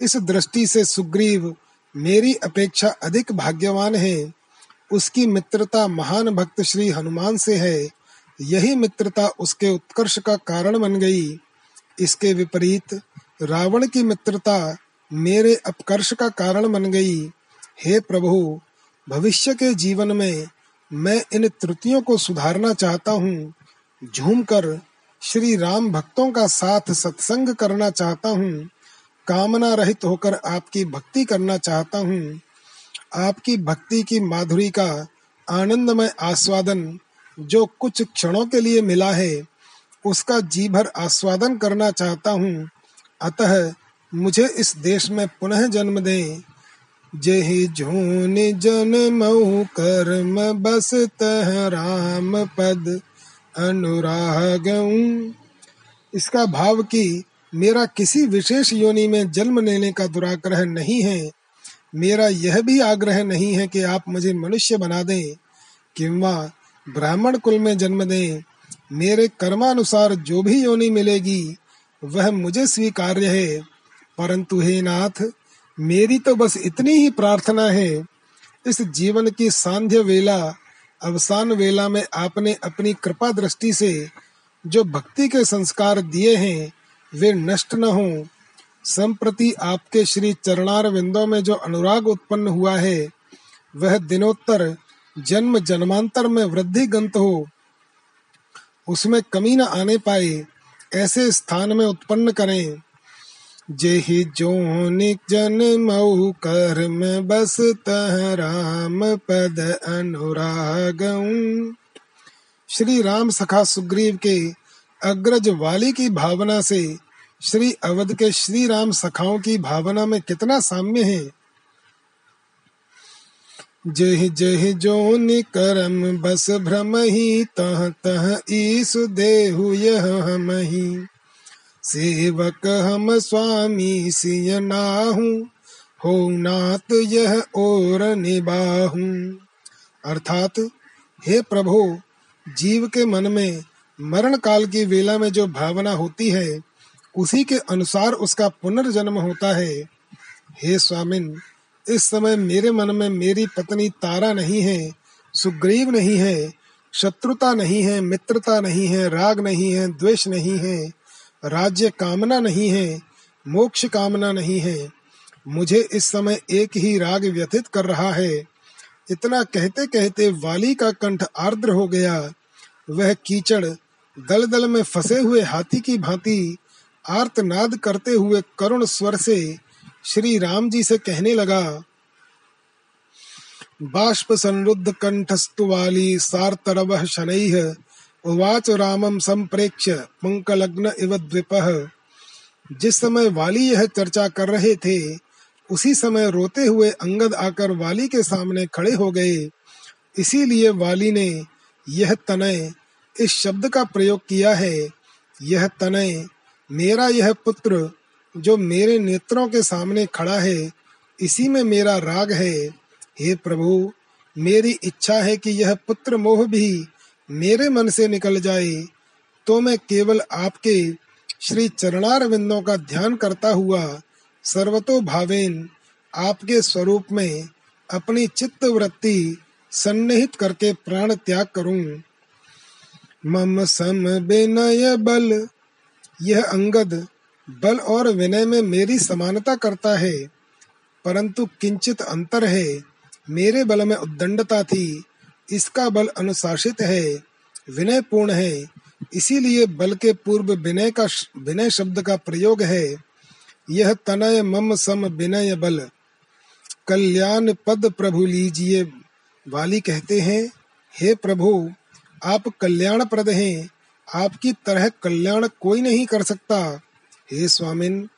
इस दृष्टि से सुग्रीव मेरी अपेक्षा अधिक भाग्यवान है। उसकी मित्रता महान भक्त श्री हनुमान से है। यही मित्रता उसके उत्कर्ष का कारण बन गई। इसके विपरीत रावण की मित्रता मेरे अपकर्ष का कारण बन गई। हे प्रभु, भविष्य के जीवन में मैं इन त्रुटियों को सुधारना चाहता हूँ। झूमकर श्री राम भक्तों का साथ सत्संग करना चाहता हूँ। कामना रहित होकर आपकी भक्ति करना चाहता हूँ। आपकी भक्ति की माधुरी का आनंदमय आस्वादन जो कुछ क्षणों के लिए मिला है, उसका जी भर आस्वादन करना चाहता हूँ। अतः मुझे इस देश में पुनः जन्म दे। जेहि झून जन्म कर्म बस तह राम पद अनुराग इसका भाव कि मेरा किसी विशेष योनि में जन्म लेने का दुराग्रह नहीं है। मेरा यह भी आग्रह नहीं है कि आप मुझे मनुष्य बना दें। किंवा ब्राह्मण कुल में जन्म दे, मेरे कर्मानुसार जो भी योनि मिलेगी, वह मुझे स्वीकार्य है। परंतु हे नाथ, मेरी तो बस इतनी ही प्रार्थना है। इस जीवन की सांध्य वेला, अवसान वेला में आपने अपनी कृपा दृष्टि से जो भक्ति के संस्कार दिए हैं, वे नष्ट न हो। संप्रति आपके श्री चरणार विंदों में जो अनुराग उत्पन्न हुआ है, वह दिनोत्तर जन्म जन्मांतर में वृद्धि गंत हो, उसमें कमी न आने पाए, ऐसे स्थान में उत्पन्न करें। जेहि जोनिक जन मऊ कर्म बस तह राम पद अनुराग श्री राम सखा सुग्रीव के अग्रज वाली की भावना से श्री अवध के श्री राम सखाओं की भावना में कितना साम्य है। जह जह जोन करम बस भ्रम ही तह तह ईस देहु यह हम ही सेवक हम स्वामी सिय नाहू, हो नात यह और निबाहू। अर्थात, हे प्रभु, जीव के मन में मरण काल की वेला में जो भावना होती है, उसी के अनुसार उसका पुनर्जन्म होता है। हे स्वामिन इस समय मेरे मन में मेरी पत्नी तारा नहीं है, सुग्रीव नहीं है, शत्रुता नहीं है, मित्रता नहीं है, राग नहीं है, द्वेष नहीं है, राज्य कामना नहीं है, मोक्ष कामना नहीं है। मुझे इस समय एक ही राग व्यथित कर रहा है। इतना कहते कहते वाली का कंठ आर्द्र हो गया। वह कीचड़ दल दल में फंसे हुए हाथी की भांति आर्तनाद करते हुए करुण स्वर से श्री राम जी से कहने लगा, बाष्प संरुद्ध कंठस्तु वाली सार्तरव शनैः, उवाच रामम संप्रेक्ष्य पंकलग्न इव द्विपः। जिस समय वाली यह चर्चा कर रहे थे, उसी समय रोते हुए अंगद आकर वाली के सामने खड़े हो गए। इसीलिए वाली ने यह तनय इस शब्द का प्रयोग किया है। यह तनय, मेरा यह पुत्र जो मेरे नेत्रों के सामने खड़ा है, इसी में मेरा राग है। हे प्रभु, मेरी इच्छा है कि यह पुत्र मोह भी मेरे मन से निकल जाए। तो मैं केवल आपके श्री चरणार विंदों का ध्यान करता हुआ सर्वतो भावेन आपके स्वरूप में अपनी चित्त वृत्ति सन्निहित करके प्राण त्याग करूँ। मम सम विनय बल, यह अंगद बल और विनय में मेरी समानता करता है, परंतु किंचित अंतर है। मेरे बल में उद्दंडता थी, इसका बल अनुशासित है विनय पूर्ण है। इसीलिए बल के पूर्व विनय का विनय शब्द का प्रयोग है। यह तनय मम सम विनय बल। कल्याण पद प्रभु लीजिए वाली कहते हैं, हे प्रभु, आप कल्याण प्रद हैं। आपकी तरह कल्याण कोई नहीं कर सकता। हे स्वामिन,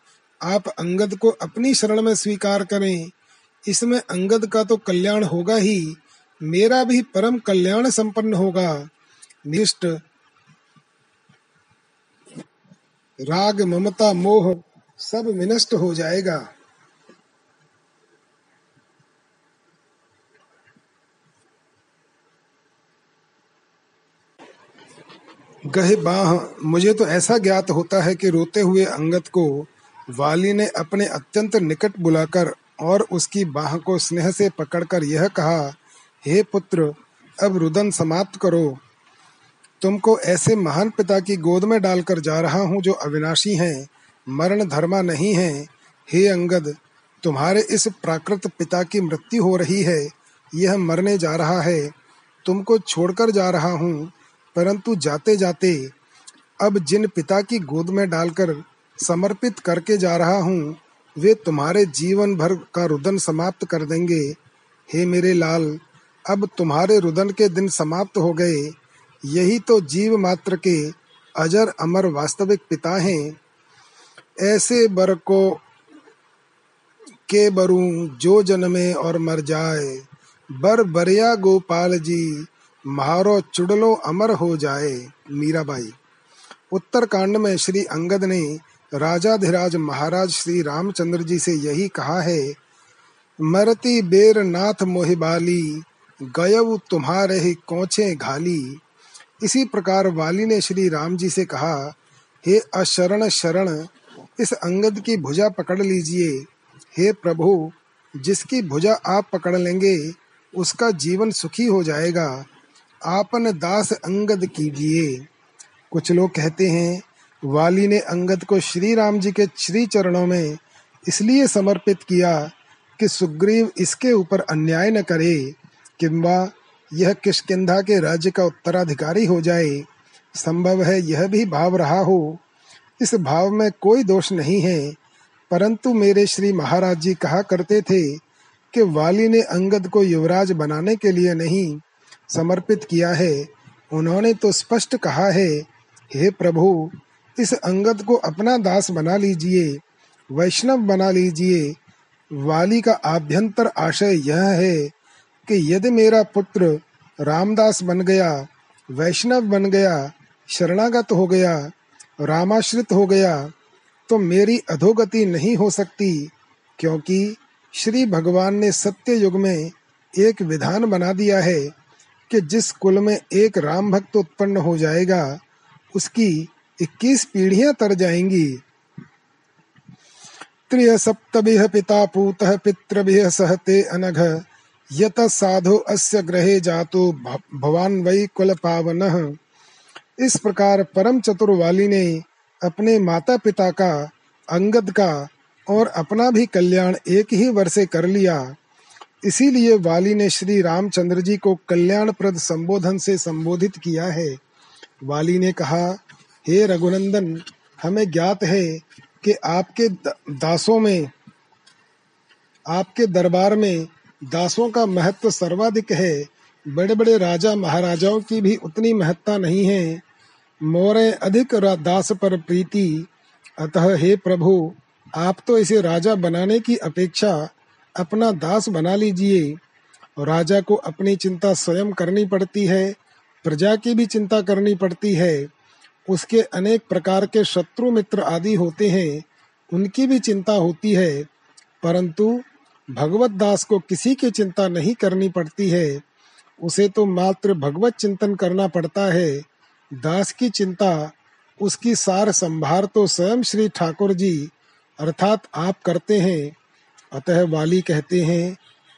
आप अंगद को अपनी शरण में स्वीकार करें। इसमें अंगद का तो कल्याण होगा ही, मेरा भी परम कल्याण संपन्न होगा। निष्ठ। राग, ममता, मोह सब विनष्ट हो जाएगा। गहे बाह, मुझे तो ऐसा ज्ञात होता है कि रोते हुए अंगत को वाली ने अपने अत्यंत निकट बुलाकर और उसकी बाह को स्नेह से पकड़कर यह कहा, हे पुत्र, अब रुदन समाप्त करो। तुमको ऐसे महान पिता की गोद में डालकर जा रहा हूँ जो अविनाशी हैं, मरण धर्मा नहीं है। हे अंगद, तुम्हारे इस प्राकृत पिता की मृत्यु हो रही है, यह मरने जा रहा है। तुमको छोड़कर जा रहा हूँ परंतु जाते जाते अब जिन पिता की गोद में डालकर समर्पित करके जा रहा हूँ, वे तुम्हारे जीवन भर का रुदन समाप्त कर देंगे। हे मेरे लाल, अब तुम्हारे रुदन के दिन समाप्त हो गए। यही तो जीव मात्र के अजर अमर वास्तविक पिता हैं। ऐसे बर को के बरू जो जन्मे और मर जाए। बर बरिया गोपाल जी महारो चुड़लो अमर हो जाए, मीराबाई। उत्तरकांड में श्री अंगद ने राजाधिराज महाराज श्री रामचंद्र जी से यही कहा है, मरती बेर नाथ मोहिबाली गयव तुम्हारे ही कोचे घाली। इसी प्रकार वाली ने श्री राम जी से कहा, हे अशरण शरण, इस अंगद की भुजा पकड़ लीजिए। हे प्रभु, जिसकी भुजा आप पकड़ लेंगे, उसका जीवन सुखी हो जाएगा। आपन दास अंगद कीजिए। कुछ लोग कहते हैं, वाली ने अंगद को श्री राम जी के श्री चरणों में इसलिए समर्पित किया कि सुग्रीव इसके ऊपर अन्याय न करे किंबा यह किशकिंधा के राज्य का उत्तराधिकारी हो जाए। संभव है यह भी भाव रहा हो। इस भाव में कोई दोष नहीं है, परंतु मेरे श्री महाराज जी कहा करते थे कि वाली ने अंगद को युवराज बनाने के लिए नहीं समर्पित किया है। उन्होंने तो स्पष्ट कहा है, हे प्रभु, इस अंगद को अपना दास बना लीजिए, वैष्णव बना लीजिए। वाली का आभ्यंतर आशय यह है कि यदि मेरा पुत्र रामदास बन गया, वैष्णव बन गया, शरणागत हो गया, रामाश्रित हो गया तो मेरी अधोगति नहीं हो सकती, क्योंकि श्री भगवान ने सत्य युग में एक विधान बना दिया है। कि जिस कुल में एक राम भक्त उत्पन्न हो जाएगा, उसकी इक्कीस पीढ़ियाँ तर जाएँगी। त्रिय सप्तभिः पिता पूतः पितृभिः सहते अनघ, यत साधु अस्य ग्रहे जातो भवान वै कुल पावन। इस प्रकार परम चतुर वाली ने अपने माता पिता का, अंगद का और अपना भी कल्याण एक ही वर्षे कर लिया। इसीलिए वाली ने श्री रामचंद्र जी को कल्याणप्रद संबोधन से संबोधित किया है। वाली ने कहा, हे रघुनंदन, हमें ज्ञात है कि आपके दासों में, आपके दरबार में दासों का महत्व सर्वाधिक है। बड़े बड़े राजा महाराजाओं की भी उतनी महत्ता नहीं है। मोरे अधिक दास पर प्रीति। अतः हे प्रभु, आप तो इसे राजा बनाने की अपेक्षा अपना दास बना लीजिए। राजा को अपनी चिंता स्वयं करनी पड़ती है, प्रजा की भी चिंता करनी पड़ती है। उसके अनेक प्रकार के शत्रु मित्र आदि होते हैं, उनकी भी चिंता होती है। परंतु भगवत दास को किसी की चिंता नहीं करनी पड़ती है। उसे तो मात्र भगवत चिंतन करना पड़ता है। दास की चिंता, उसकी सार संभार तो स्वयं श्री ठाकुर जी, अर्थात आप करते हैं। अतः वाली कहते हैं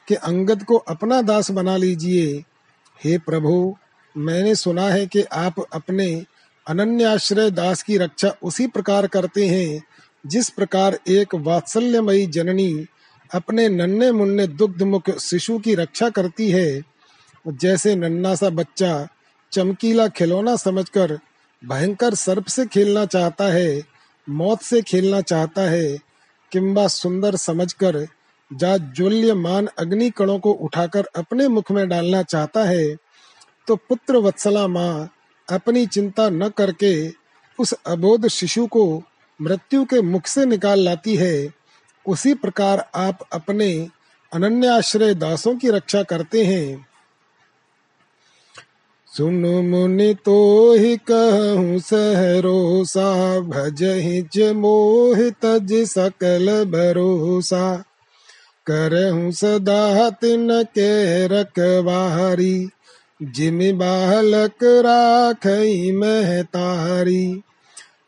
कि अंगद को अपना दास बना लीजिए। हे प्रभु, मैंने सुना है कि आप अपने अनन्याश्रय दास की रक्षा उसी प्रकार करते हैं, जिस प्रकार एक वात्सल्यमयी जननी अपने नन्हे मुन्ने दुग्ध मुख शिशु की रक्षा करती है। जैसे नन्ना सा बच्चा चमकीला खिलौना समझकर भयंकर सर्प से खेलना चाहता है, मौत से खेलना चाहता है किंबा सुंदर समझकर, जा ज्वल्यमान अग्नि कणों को उठाकर अपने मुख में डालना चाहता है तो पुत्र वत्सला माँ अपनी चिंता न करके उस अबोध शिशु को मृत्यु के मुख से निकाल लाती है। उसी प्रकार आप अपने अनन्याश्रय दासों की रक्षा करते हैं। सुन मुनि तो ही कहूँ सहरोसा भज ज मोह तज सकल भरोसा। करहूँ सदा तिन के रखवारी, जिम बालक राखई महतारी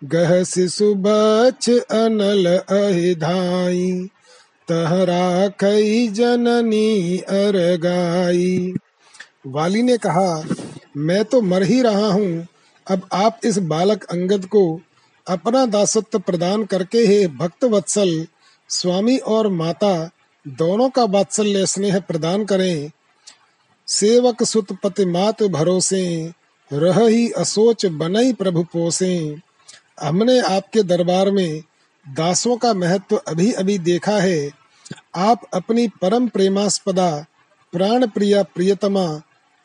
गह शिशु बछ अनल अहिधाई तह राखई जननी अरगाई वाली ने कहा मैं तो मर ही रहा हूँ। अब आप इस बालक अंगद को अपना दासत्व प्रदान करके हे भक्त वत्सल, स्वामी और माता, दोनों का वात्सल्य स्नेह प्रदान करें। सेवक सुत पति मात भरोसे, रह ही असोच बनई प्रभु पोसे। हमने आपके दरबार में दासों का महत्व अभी अभी देखा है। आप अपनी परम प्रेमास्पदा प्राण प्रिया प्रियतमा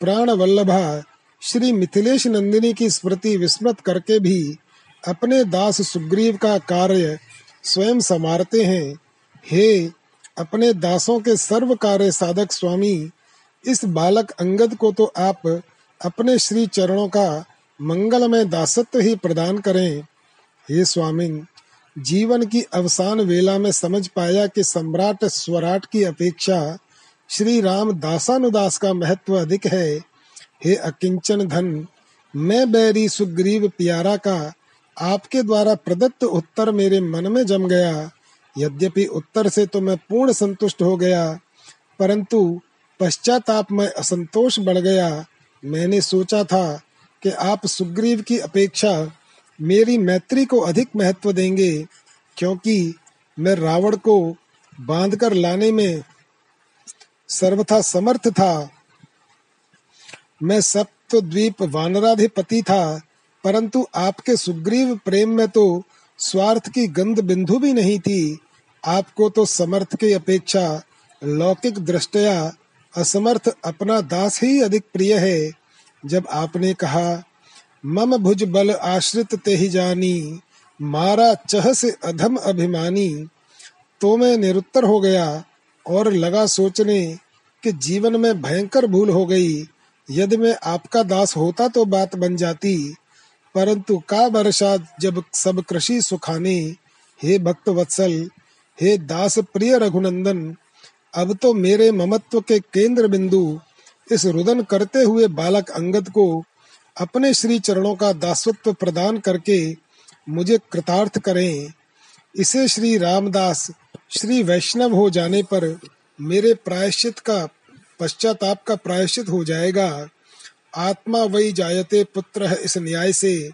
प्राण वल्लभा श्री मिथिलेश नंदिनी की स्मृति विस्मृत करके भी अपने दास सुग्रीव का कार्य स्वयं संवारते हैं। हे, अपने दासों के सर्व कार्य साधक स्वामी, इस बालक अंगद को तो आप अपने श्री चरणों का मंगलमय दासत्व ही प्रदान करें। हे स्वामी, जीवन की अवसान वेला में समझ पाया कि सम्राट स्वराट की अपेक्षा श्री राम दासानुदास का महत्व अधिक है। हे अकिंचन धन, मैं बैरी सुग्रीव प्यारा का आपके द्वारा प्रदत्त उत्तर मेरे मन में जम गया। यद्यपि उत्तर से तो मैं पूर्ण संतुष्ट हो गया, परंतु पश्चाताप में असंतोष बढ़ गया। मैंने सोचा था कि आप सुग्रीव की अपेक्षा मेरी मैत्री को अधिक महत्व देंगे, क्योंकि मैं रावण को बांधकर लाने में सर्वथा समर्थ था। मैं सप्तद्वीप वानराधिपति था, परंतु आपके सुग्रीव प्रेम में तो स्वार्थ की गंध बिंदु भी नहीं थी। आपको तो समर्थ की अपेक्षा लौकिक दृष्टया असमर्थ अपना दास ही अधिक प्रिय है। जब आपने कहा, मम भुज बल आश्रित ते ही जानी, मारा चह से अधम अभिमानी तो मैं निरुत्तर हो गया और लगा सोचने कि जीवन में भयंकर भूल हो गई। यदि मैं आपका दास होता तो बात बन जाती, परंतु का वर्षा जब सब कृषि सुखाने? हे भक्त वत्सल, हे दास प्रिय रघुनंदन, अब तो मेरे ममत्व के केंद्र बिंदु, इस रुदन करते हुए बालक अंगद को अपने श्री चरणों का दासत्व प्रदान करके मुझे कृतार्थ करें। इसे श्री रामदास, श्री वैष्णव हो जाने पर मेरे प्रायश्चित का पश्चाताप का प्रायश्चित हो जाएगा। आत्मा वही जायते पुत्र है इस न्याय से।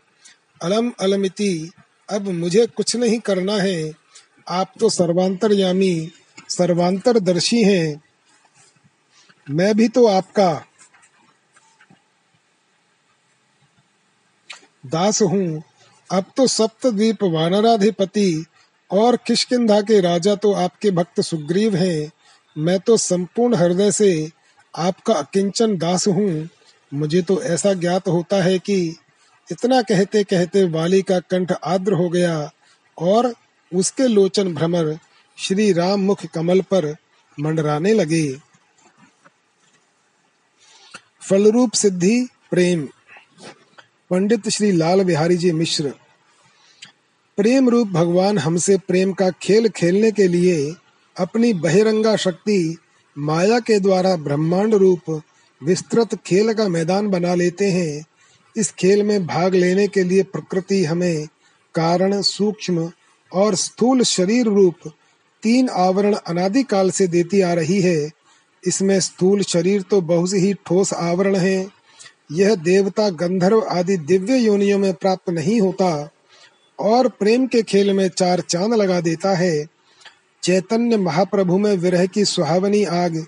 अलम अलमिति, अब मुझे कुछ नहीं करना है। आप तो सर्वांतरयामी, सर्वांतरदर्शी हैं। मैं भी तो आपका। दास हूँ। अब तो सप्तद्वीप वानराधिपति और किशकिंधा के राजा तो आपके भक्त सुग्रीव हैं। मैं तो संपूर्ण हृदय से आपका अकिंचन दास हूँ। मुझे तो ऐसा ज्ञात होता है कि इतना कहते कहते वाली का कंठ आद्र हो गया और उसके लोचन भ्रमर श्री राम मुख कमल पर मंडराने लगे। फलरूप सिद्धि, प्रेम। पंडित श्री लाल बिहारी जी मिश्र। प्रेम रूप भगवान हमसे प्रेम का खेल खेलने के लिए अपनी बहिरंगा शक्ति माया के द्वारा ब्रह्मांड रूप विस्तृत खेल का मैदान बना लेते हैं। इस खेल में भाग लेने के लिए प्रकृति हमें कारण, सूक्ष्म और स्थूल शरीर रूप तीन आवरण अनादिकाल से देती आ रही है। इसमें स्थूल शरीर तो बहुत ही ठोस आवरण है। यह देवता गंधर्व आदि दिव्य योनियों में प्राप्त नहीं होता और प्रेम के खेल में चार चाँद लगा देता है। चैतन्य महाप्रभु में विरह की सुहावनी आग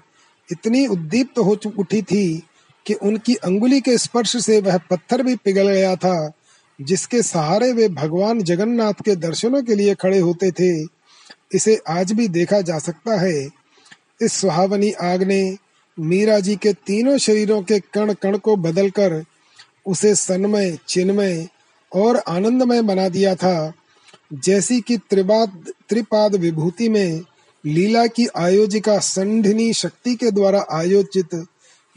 इतनी उद्दीप्त हो उठी थी कि उनकी अंगुली के स्पर्श से वह पत्थर भी पिघल गया था, जिसके सहारे वे भगवान जगन्नाथ के दर्शनों के लिए खड़े होते थे। इसे आज भी देखा जा सकता है। इस सुहावनी आग ने मीरा जी के तीनों शरीरों के कण कण को बदलकर उसे सन्मय, चिन्मय और आनंदमय बना दिया था। जैसी कि त्रिपाद त्रिपाद विभूति में लीला की आयोजिका संधिनी शक्ति के द्वारा आयोजित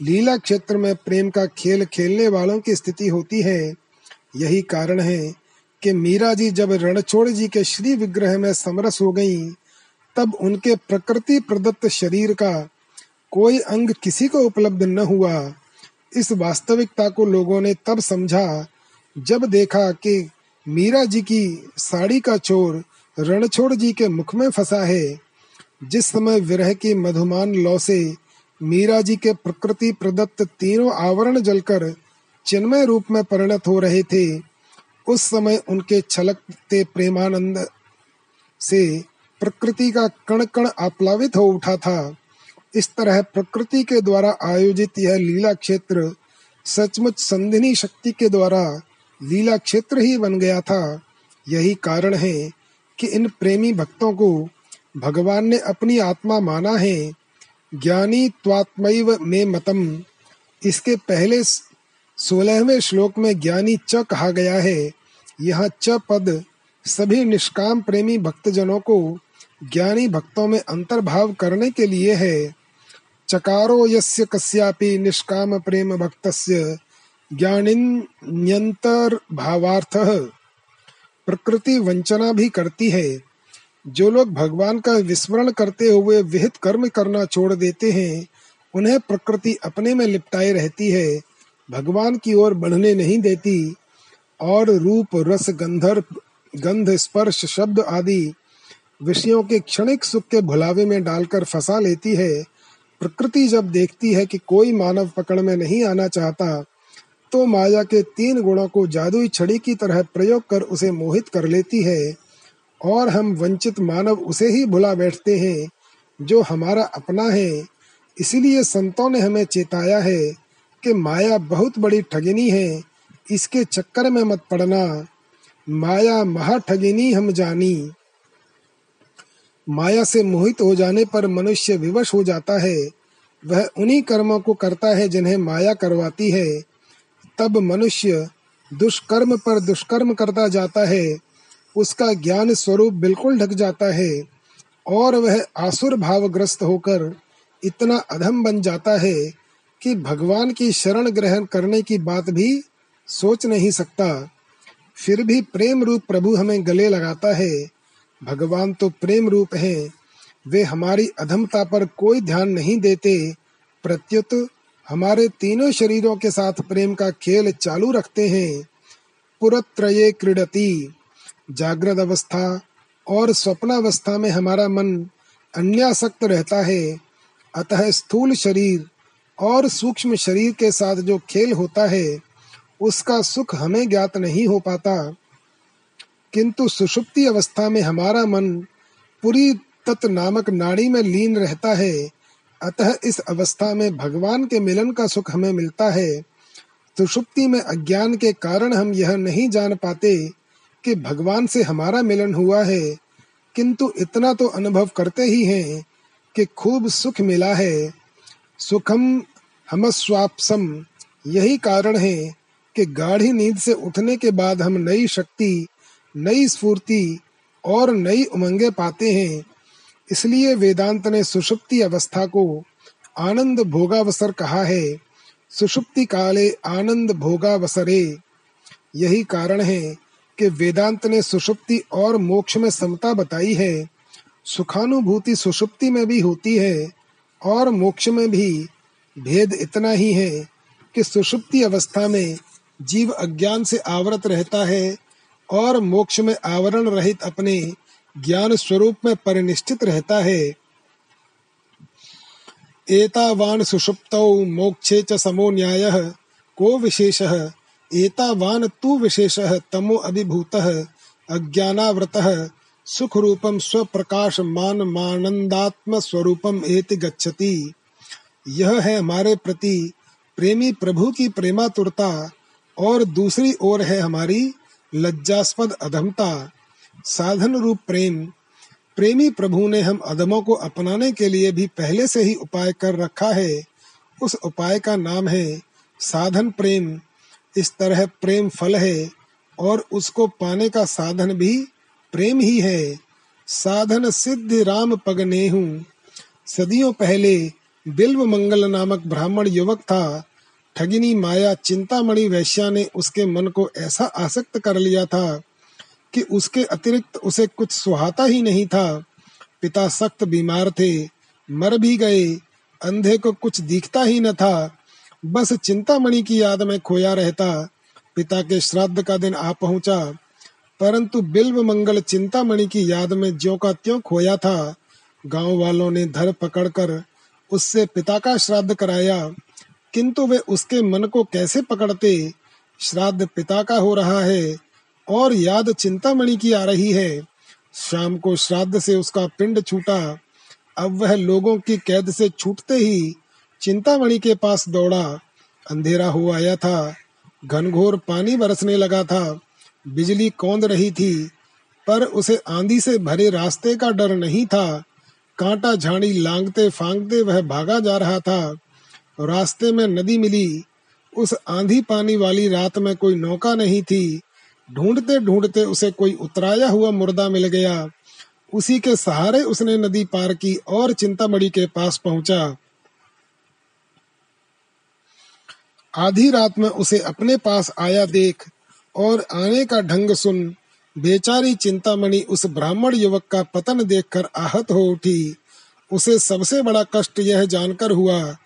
लीला क्षेत्र में प्रेम का खेल खेलने वालों की स्थिति होती है यही कारण है कि मीरा जी जब रणछोड़ जी के श्री विग्रह में समरस हो गईं, तब उनके प्रकृति प्रदत्त शरीर का कोई अंग किसी को उपलब्ध न हुआ। इस वास्तविकता को लोगों ने तब समझा जब देखा कि मीरा जी की साड़ी का चोर रणछोड़ जी के मुख में फंसा है। जिस समय विरह की मधुमान लौ से मीरा जी के प्रकृति प्रदत्त तीनों आवरण जलकर चिन्मय रूप में परिणत हो रहे थे, उस समय उनके छलकते प्रेमानंद से प्रकृति का कण कण आप्लावित हो उठा था। इस तरह प्रकृति के द्वारा आयोजित यह लीला क्षेत्र सचमुच संधिनी शक्ति के द्वारा लीला क्षेत्र ही बन गया था। यही कारण है कि इन प्रेमी भक्तों को भगवान ने अपनी आत्मा माना है, ज्ञानी त्वात्मैव में मतम। इसके पहले सोलहवें श्लोक में ज्ञानी च कहा गया है, यह च पद सभी निष्काम प्रेमी भक्तजनों को ज्ञानी भक्तों में अंतर्भाव करने के लिए है। चकारो यस्य कस्यापि निष्काम प्रेम भक्तस्य ज्ञानिन्यंतर भावार्थ प्रकृति वंचना भी करती है। जो लोग भगवान का विस्मरण करते हुए विहित कर्म करना छोड़ देते हैं, उन्हें प्रकृति अपने में लिपटाए रहती है। भगवान की ओर बढ़ने नहीं देती। और रूप, रस गंधर गंध, स्पर्श, शब्द आदि विषयों के क्षणिक सुख के भुलावे में डालकर फंसा लेती है। प्रकृति जब देखती है कि कोई मानव पकड़ में नहीं आना चाहता तो माया के तीन गुणों को जादुई छड़ी की तरह प्रयोग कर उसे मोहित कर लेती है, और हम वंचित मानव उसे ही भुला बैठते हैं, जो हमारा अपना है। इसलिए संतों ने हमें चेताया है कि माया बहुत बड़ी ठगिनी है, इसके चक्कर में मत पड़ना। माया महा ठगिनी हम जानी। माया से मोहित हो जाने पर मनुष्य विवश हो जाता है, वह उन्हीं कर्मों को करता है जिन्हें माया करवाती है। तब मनुष्य दुष्कर्म पर दुष्कर्म करता जाता है। उसका ज्ञान स्वरूप बिल्कुल ढक जाता है और वह आसुर भावग्रस्त होकर इतना अधम बन जाता है कि भगवान की शरण ग्रहण करने की बात भी सोच नहीं सकता। फिर भी प्रेम रूप प्रभु हमें गले लगाता है। भगवान तो प्रेम रूप है। वे हमारी अधमता पर कोई ध्यान नहीं देते। प्रत्युत हमारे तीनों शरीरों के साथ प्रेम का खेल चालू रखते हैं। पुरत्रये क्रीडती। जागृत अवस्था और स्वप्नावस्था में हमारा मन अन्यासक्त रहता है। अतः स्थूल शरीर और सूक्ष्म शरीर के साथ जो खेल होता है, उसका सुख हमें ज्ञात नहीं हो पाता। किंतु सुषुप्ति अवस्था में हमारा मन पूरी तत् नामक नाड़ी में लीन रहता है। अतः इस अवस्था में भगवान के मिलन का सुख हमें मिलता है। सुषुप्ति में अज्ञान के कारण हम यह नहीं जान पाते कि भगवान से हमारा मिलन हुआ है। किंतु इतना तो अनुभव करते ही हैं कि खूब सुख मिला है। सुखम हम स्वापसम यही कारण है कि गाढ़ी नींद से उठने के बाद हम नई शक्ति, नई स्फूर्ति और नई उमंगे पाते हैं। इसलिए वेदांत ने सुषुप्ति अवस्था को आनंद भोगावसर कहा है। सुषुप्ति काले आनंद भोगावसरे। यही कारण है कि वेदांत ने सुषुप्ति और मोक्ष में समता बताई है। सुखानुभूति सुषुप्ति में भी होती है और मोक्ष में भी। भेद इतना ही है कि सुषुप्ति अवस्था में जीव अज्ञान से आवृत रहता है और मोक्ष में आवरण रहित अपने ज्ञान स्वरूप में परिनिष्ठित रहता है। एतावान सुषुप्तौ मोक्षे च समो न्यायः, को विशेषः? एतावान तु विशेषः, तमो अभिभूतः, अज्ञानावृतः सुख रूपम स्वप्रकाश मान मानंदात्म स्वरूपम एति गच्छति। यह है हमारे प्रति प्रेमी प्रभु की प्रेमातुरता, और दूसरी ओर है हमारी लज्जास्पद अधमता। साधन रूप प्रेम, प्रेमी प्रभु ने हम अधमों को अपनाने के लिए भी पहले से ही उपाय कर रखा है। उस उपाय का नाम है साधन प्रेम। इस तरह प्रेम फल है और उसको पाने का साधन भी प्रेम ही है। साधन सिद्ध राम पगनेहू सदियों पहले बिल्व मंगल नामक ब्राह्मण युवक था। ठगिनी माया चिंतामणि वैश्या ने उसके मन को ऐसा आसक्त कर लिया था कि उसके अतिरिक्त उसे कुछ सुहाता ही नहीं था। पिता सख्त बीमार थे, मर भी गए, अंधे को कुछ दिखता ही न था। बस चिंतामणि की याद में खोया रहता। पिता के श्राद्ध का दिन आ पहुँचा। परंतु बिल्व मंगल चिंतामणि की याद में ज्यो का त्यों खोया था। गाँव वालों ने धर पकड़कर उससे पिता का श्राद्ध कराया। किंतु वे उसके मन को कैसे पकड़ते? श्राद्ध पिता का हो रहा है। और याद चिंतामणि की आ रही है। शाम को श्राद्ध से उसका पिंड छूटा। अब वह लोगों की कैद से छूटते ही चिंतामणि के पास दौड़ा। अंधेरा हो आया था। घनघोर पानी बरसने लगा था। बिजली कौंद रही थी। पर उसे आंधी से भरे रास्ते का डर नहीं था। कांटा झाड़ी लांगते फांगते वह भागा जा रहा था। रास्ते में नदी मिली। उस आंधी पानी वाली रात में कोई नौका नहीं थी। ढूंढते ढूंढते उसे कोई उतराया हुआ मुर्दा मिल गया। उसी के सहारे उसने नदी पार की और चिंतामणि के पास पहुँचा। आधी रात में उसे अपने पास आया देख और आने का ढंग सुन बेचारी चिंतामणि उस ब्राह्मण युवक का पतन देखकर आहत हो उठी। उसे सबसे बड़ा कष्ट यह जानकर हुआ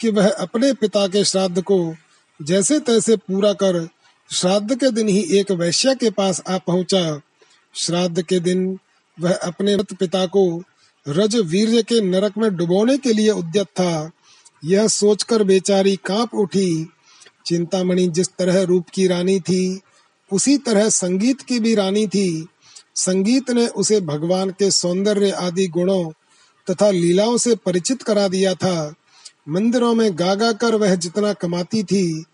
कि वह अपने पिता के श्राद्ध को जैसे तैसे पूरा कर श्राद्ध के दिन ही एक वैश्य के पास आ पहुँचा। श्राद्ध के दिन वह अपने मृत पिता को रज वीर के नरक में डुबोने के लिए उद्यत था। यह सोचकर बेचारी काँप उठी। चिंतामणि जिस तरह रूप की रानी थी, उसी तरह संगीत की भी रानी थी। संगीत ने उसे भगवान के सौंदर्य आदि गुणों तथा लीलाओं से परिचित करा दिया था। मंदिरों में गा गा कर वह जितना कमाती थी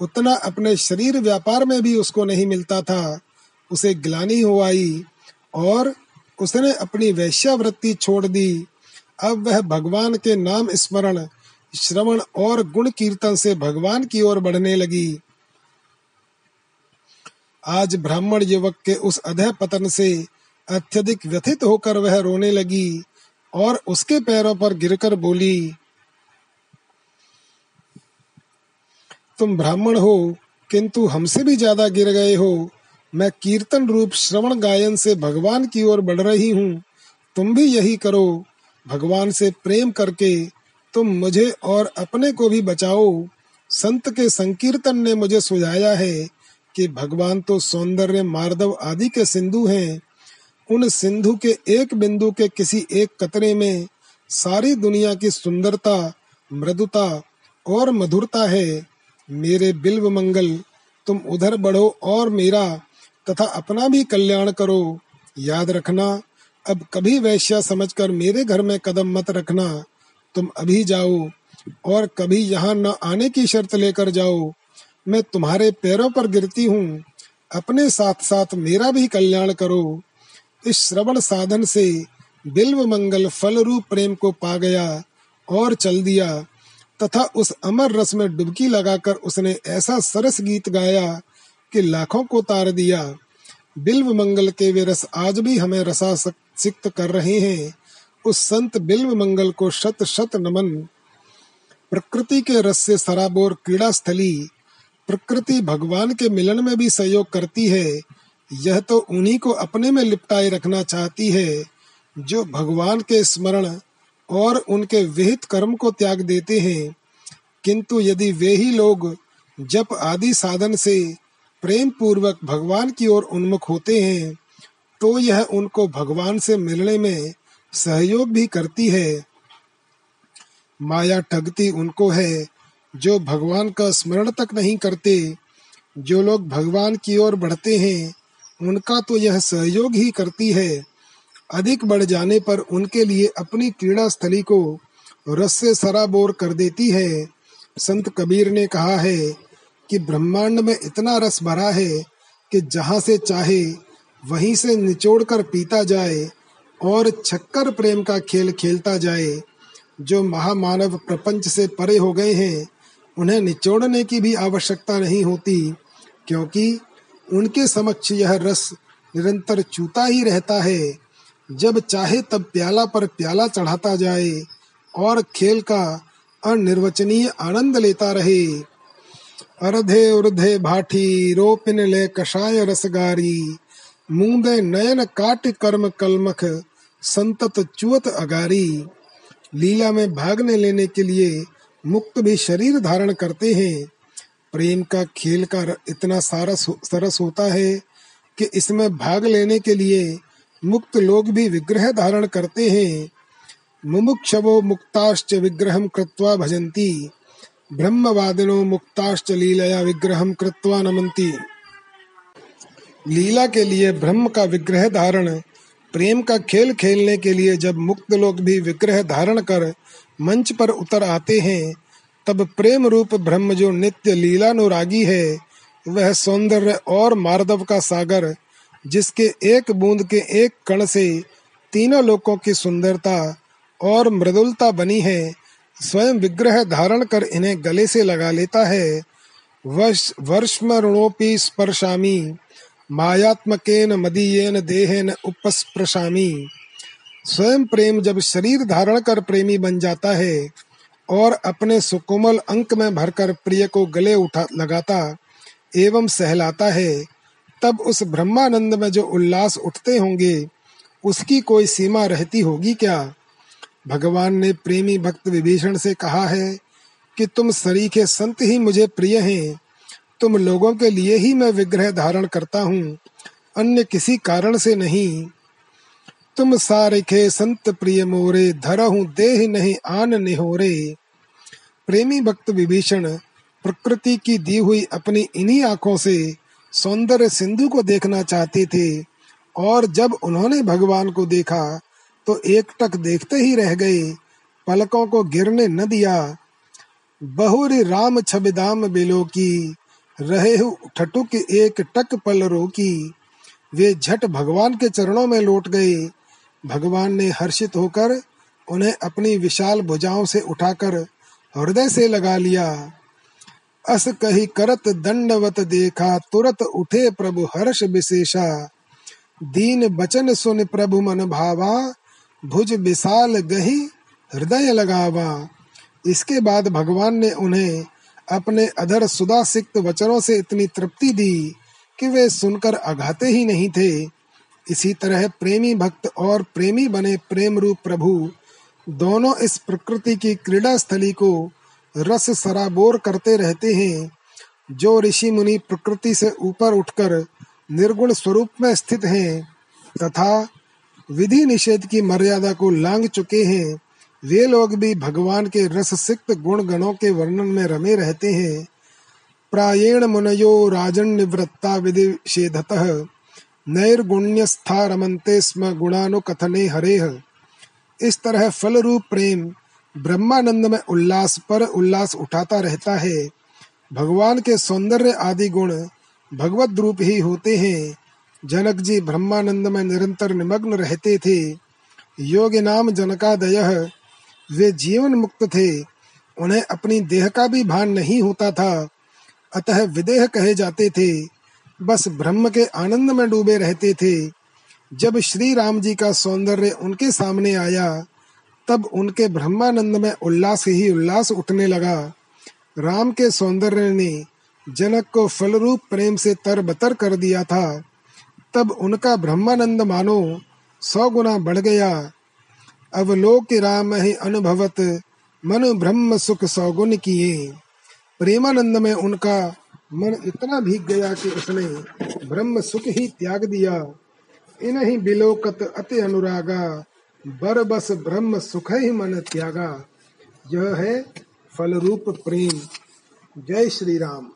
उतना अपने शरीर व्यापार में भी उसको नहीं मिलता था। उसे ग्लानी हो आई और उसने अपनी वैश्यावृत्ति छोड़ दी। अब वह भगवान के नाम स्मरण, श्रवण और गुण कीर्तन से भगवान की ओर बढ़ने लगी। आज ब्राह्मण युवक के उस अधह पतन से अत्यधिक व्यथित होकर वह रोने लगी और उसके पैरों पर गिरकर बोली तुम ब्राह्मण हो, किंतु हमसे भी ज़्यादा गिर गए हो। मैं कीर्तन रूप श्रवण गायन से भगवान की ओर बढ़ रही हूँ। तुम भी यही करो। भगवान से प्रेम करके तुम मुझे और अपने को भी बचाओ। संत के संकीर्तन ने मुझे सुझाया है कि भगवान तो सौंदर्य, मार्दव आदि के सिंधु हैं। उन सिंधु के एक बिंदु के किसी एक कतरे में सारी दुनिया की सुंदरता, मृदुता और मधुरता है। मेरे बिल्व मंगल, तुम उधर बढ़ो और मेरा, तथा अपना भी कल्याण करो। याद रखना, अब कभी वैश्या समझकर मेरे घर में कदम मत रखना। तुम अभी जाओ, और कभी यहाँ न आने की शर्त लेकर जाओ। मैं तुम्हारे पैरों पर गिरती हूँ, अपने साथ साथ मेरा भी कल्याण करो। इस श्रवण साधन से बिल्व मंगल फल रूप प्रेम को पा गया और चल दिया। तथा उस अमर रस में डुबकी लगाकर उसने ऐसा सरस गीत गाया कि लाखों को तार दिया। बिल्व मंगल के वे रस आज भी हमें रसा सिक्त कर रहे हैं। उस संत बिल्व मंगल को शत शत नमन। प्रकृति के रस से सराबोर क्रीड़ा स्थली। प्रकृति भगवान के मिलन में भी सहयोग करती है। यह तो उन्हीं को अपने में लिपटाए रखना चाहती है, जो भगवान के स्मरण और उनके विहित कर्म को त्याग देते हैं। किंतु यदि वे ही लोग जप आदि साधन से प्रेम पूर्वक भगवान की ओर उन्मुख होते हैं तो यह उनको भगवान से मिलने में सहयोग भी करती है। माया ठगती उनको है, जो भगवान का स्मरण तक नहीं करते। जो लोग भगवान की ओर बढ़ते हैं, उनका तो यह सहयोग ही करती है। अधिक बढ़ जाने पर उनके लिए अपनी क्रीड़ा स्थली को रस से सराबोर कर देती है। संत कबीर ने कहा है कि ब्रह्मांड में इतना रस भरा है कि जहाँ से चाहे वहीं से निचोड़ कर पीता जाए और छक्कर प्रेम का खेल खेलता जाए, जो महामानव प्रपंच से परे हो गए हैं, उन्हें निचोड़ने की भी आवश्यकता नहीं होती, क्योंकि उनके समक्ष यह रस निरंतर चूता ही रहता है। जब चाहे तब प्याला पर प्याला चढ़ाता जाए और खेल का अनिर्वचनीय आनंद लेता रहे। अर्धे उर्धे भाठी रोपिन ले कषाय रसगारी, मूंदे नयन काट कर्म कलमख, संतत चुवत अगारी। लीला में भागने लेने के लिए मुक्त भी शरीर धारण करते हैं। प्रेम का खेल का इतना सारा सरस होता है कि इसमें भाग लेने के लिए मुक्त लोग भी विग्रह धारण करते हैं। मुमुक्षवो मुक्ताश्च विग्रहम कृत्वा भजन्ति। ब्रह्मवादिनो मुक्ताश्च लीलया विग्रहम कृत्वा नमन्ति। लीला के लिए ब्रह्म का विग्रह धारण, प्रेम का खेल खेलने के लिए जब मुक्त लोग भी विग्रह धारण कर मंच पर उतर आते हैं, तब प्रेम रूप ब्रह्म जो नित्य लीलानुरागी है, वह सौंदर्य और मार्दव का सागर जिसके एक बूंद के एक कण से तीनों लोकों की सुंदरता और मृदुलता बनी है, स्वयं विग्रह धारण कर इन्हें गले से लगा लेता है। वर्ष वर्षमरणोपि स्पर्शामी, मायात्मकेन मदीयेन देहेन उपस्प्रशामी स्वयं प्रेम जब शरीर धारण कर प्रेमी बन जाता है और अपने सुकोमल अंक में भरकर प्रिय को गले उठा लगाता एवं सहलाता है तब उस ब्रह्मानंद में जो उल्लास उठते होंगे, उसकी कोई सीमा रहती होगी क्या? भगवान ने प्रेमी भक्त विभीषण से कहा है कि तुम सरीखे संत ही मुझे प्रिय हैं। तुम लोगों के लिए ही मैं विग्रह धारण करता हूँ, अन्य किसी कारण से नहीं। तुम सारिखे संत प्रिय मोरे, धरहु देह नहीं आन निहोरे। प्रेमी भक्त विभीषण, प्रकृति की दी हुई अपनी इन्हीं आँखों से सौंदर्य सिंधु को देखना चाहते थे, और जब उन्होंने भगवान को देखा तो एक टक देखते ही रह गए। पलकों को गिरने न दिया। बहुरी राम छबिदाम बेलो की, रहे ठटुक एक टक पल रोकी। वे झट भगवान के चरणों में लौट गए। भगवान ने हर्षित होकर उन्हें अपनी विशाल भुजाओं से उठाकर हृदय से लगा लिया। अस कही करत दंडवत देखा, तुरत उठे प्रभु हर्ष विशेषा। दीन बचन सुन प्रभु मन भावा, भुज विशाल गही हृदय लगावा। इसके बाद भगवान ने उन्हें अपने अधर सुदा सिक्त वचनों से इतनी तृप्ति दी कि वे सुनकर अघाते ही नहीं थे। इसी तरह प्रेमी भक्त और प्रेमी बने प्रेम रूप प्रभु दोनों इस प्रकृति की क्रीड़ा स्थली को रस सराबोर करते रहते हैं। जो ऋषि मुनि प्रकृति से ऊपर उठकर निर्गुण स्वरूप में स्थित हैं, तथा विधि निषेध की मर्यादा को लांग चुके हैं, वे लोग भी भगवान के रस सिक्त गुण गणों के वर्णन में रमे रहते हैं। प्रायेण मुनयो राजन निवृत्ता विधि नैर्गुण्यस्था रमनते स्म गुणानुकथने हरेह इस तरह फल रूप प्रेम ब्रह्मानंद में उल्लास पर उल्लास उठाता रहता है। भगवान के सौंदर्य आदि गुण भगवत रूप ही होते हैं। जनक जी ब्रह्मानंद में निरंतर निमग्न रहते थे। योग नाम जनकादय, वे जीवन मुक्त थे। उन्हें अपनी देह का भी भान नहीं होता था। अतः विदेह कहे जाते थे। बस ब्रह्म के आनंद में डूबे रहते थे। जब श्री राम जी का सौंदर्य उनके सामने आया तब उनके ब्रह्मानंद में उल्लास ही उल्लास उठने लगा। राम के सौंदर्य ने जनक को फल रूप प्रेम से तरबतर कर दिया था। तब उनका ब्रह्मानंद मानो सौ गुना बढ़ गया। अवलोक राम ही अनुभवत मन ब्रह्म सुख सौगुन किए। प्रेमानंद में उनका मन इतना भीग गया कि उसने ब्रह्म सुख ही त्याग दिया। इन ही बिलोकत अति अनुरागा। बर बस ब्रह्म सुख ही मन त्यागा। यह है फल रूप प्रेम। जय श्री राम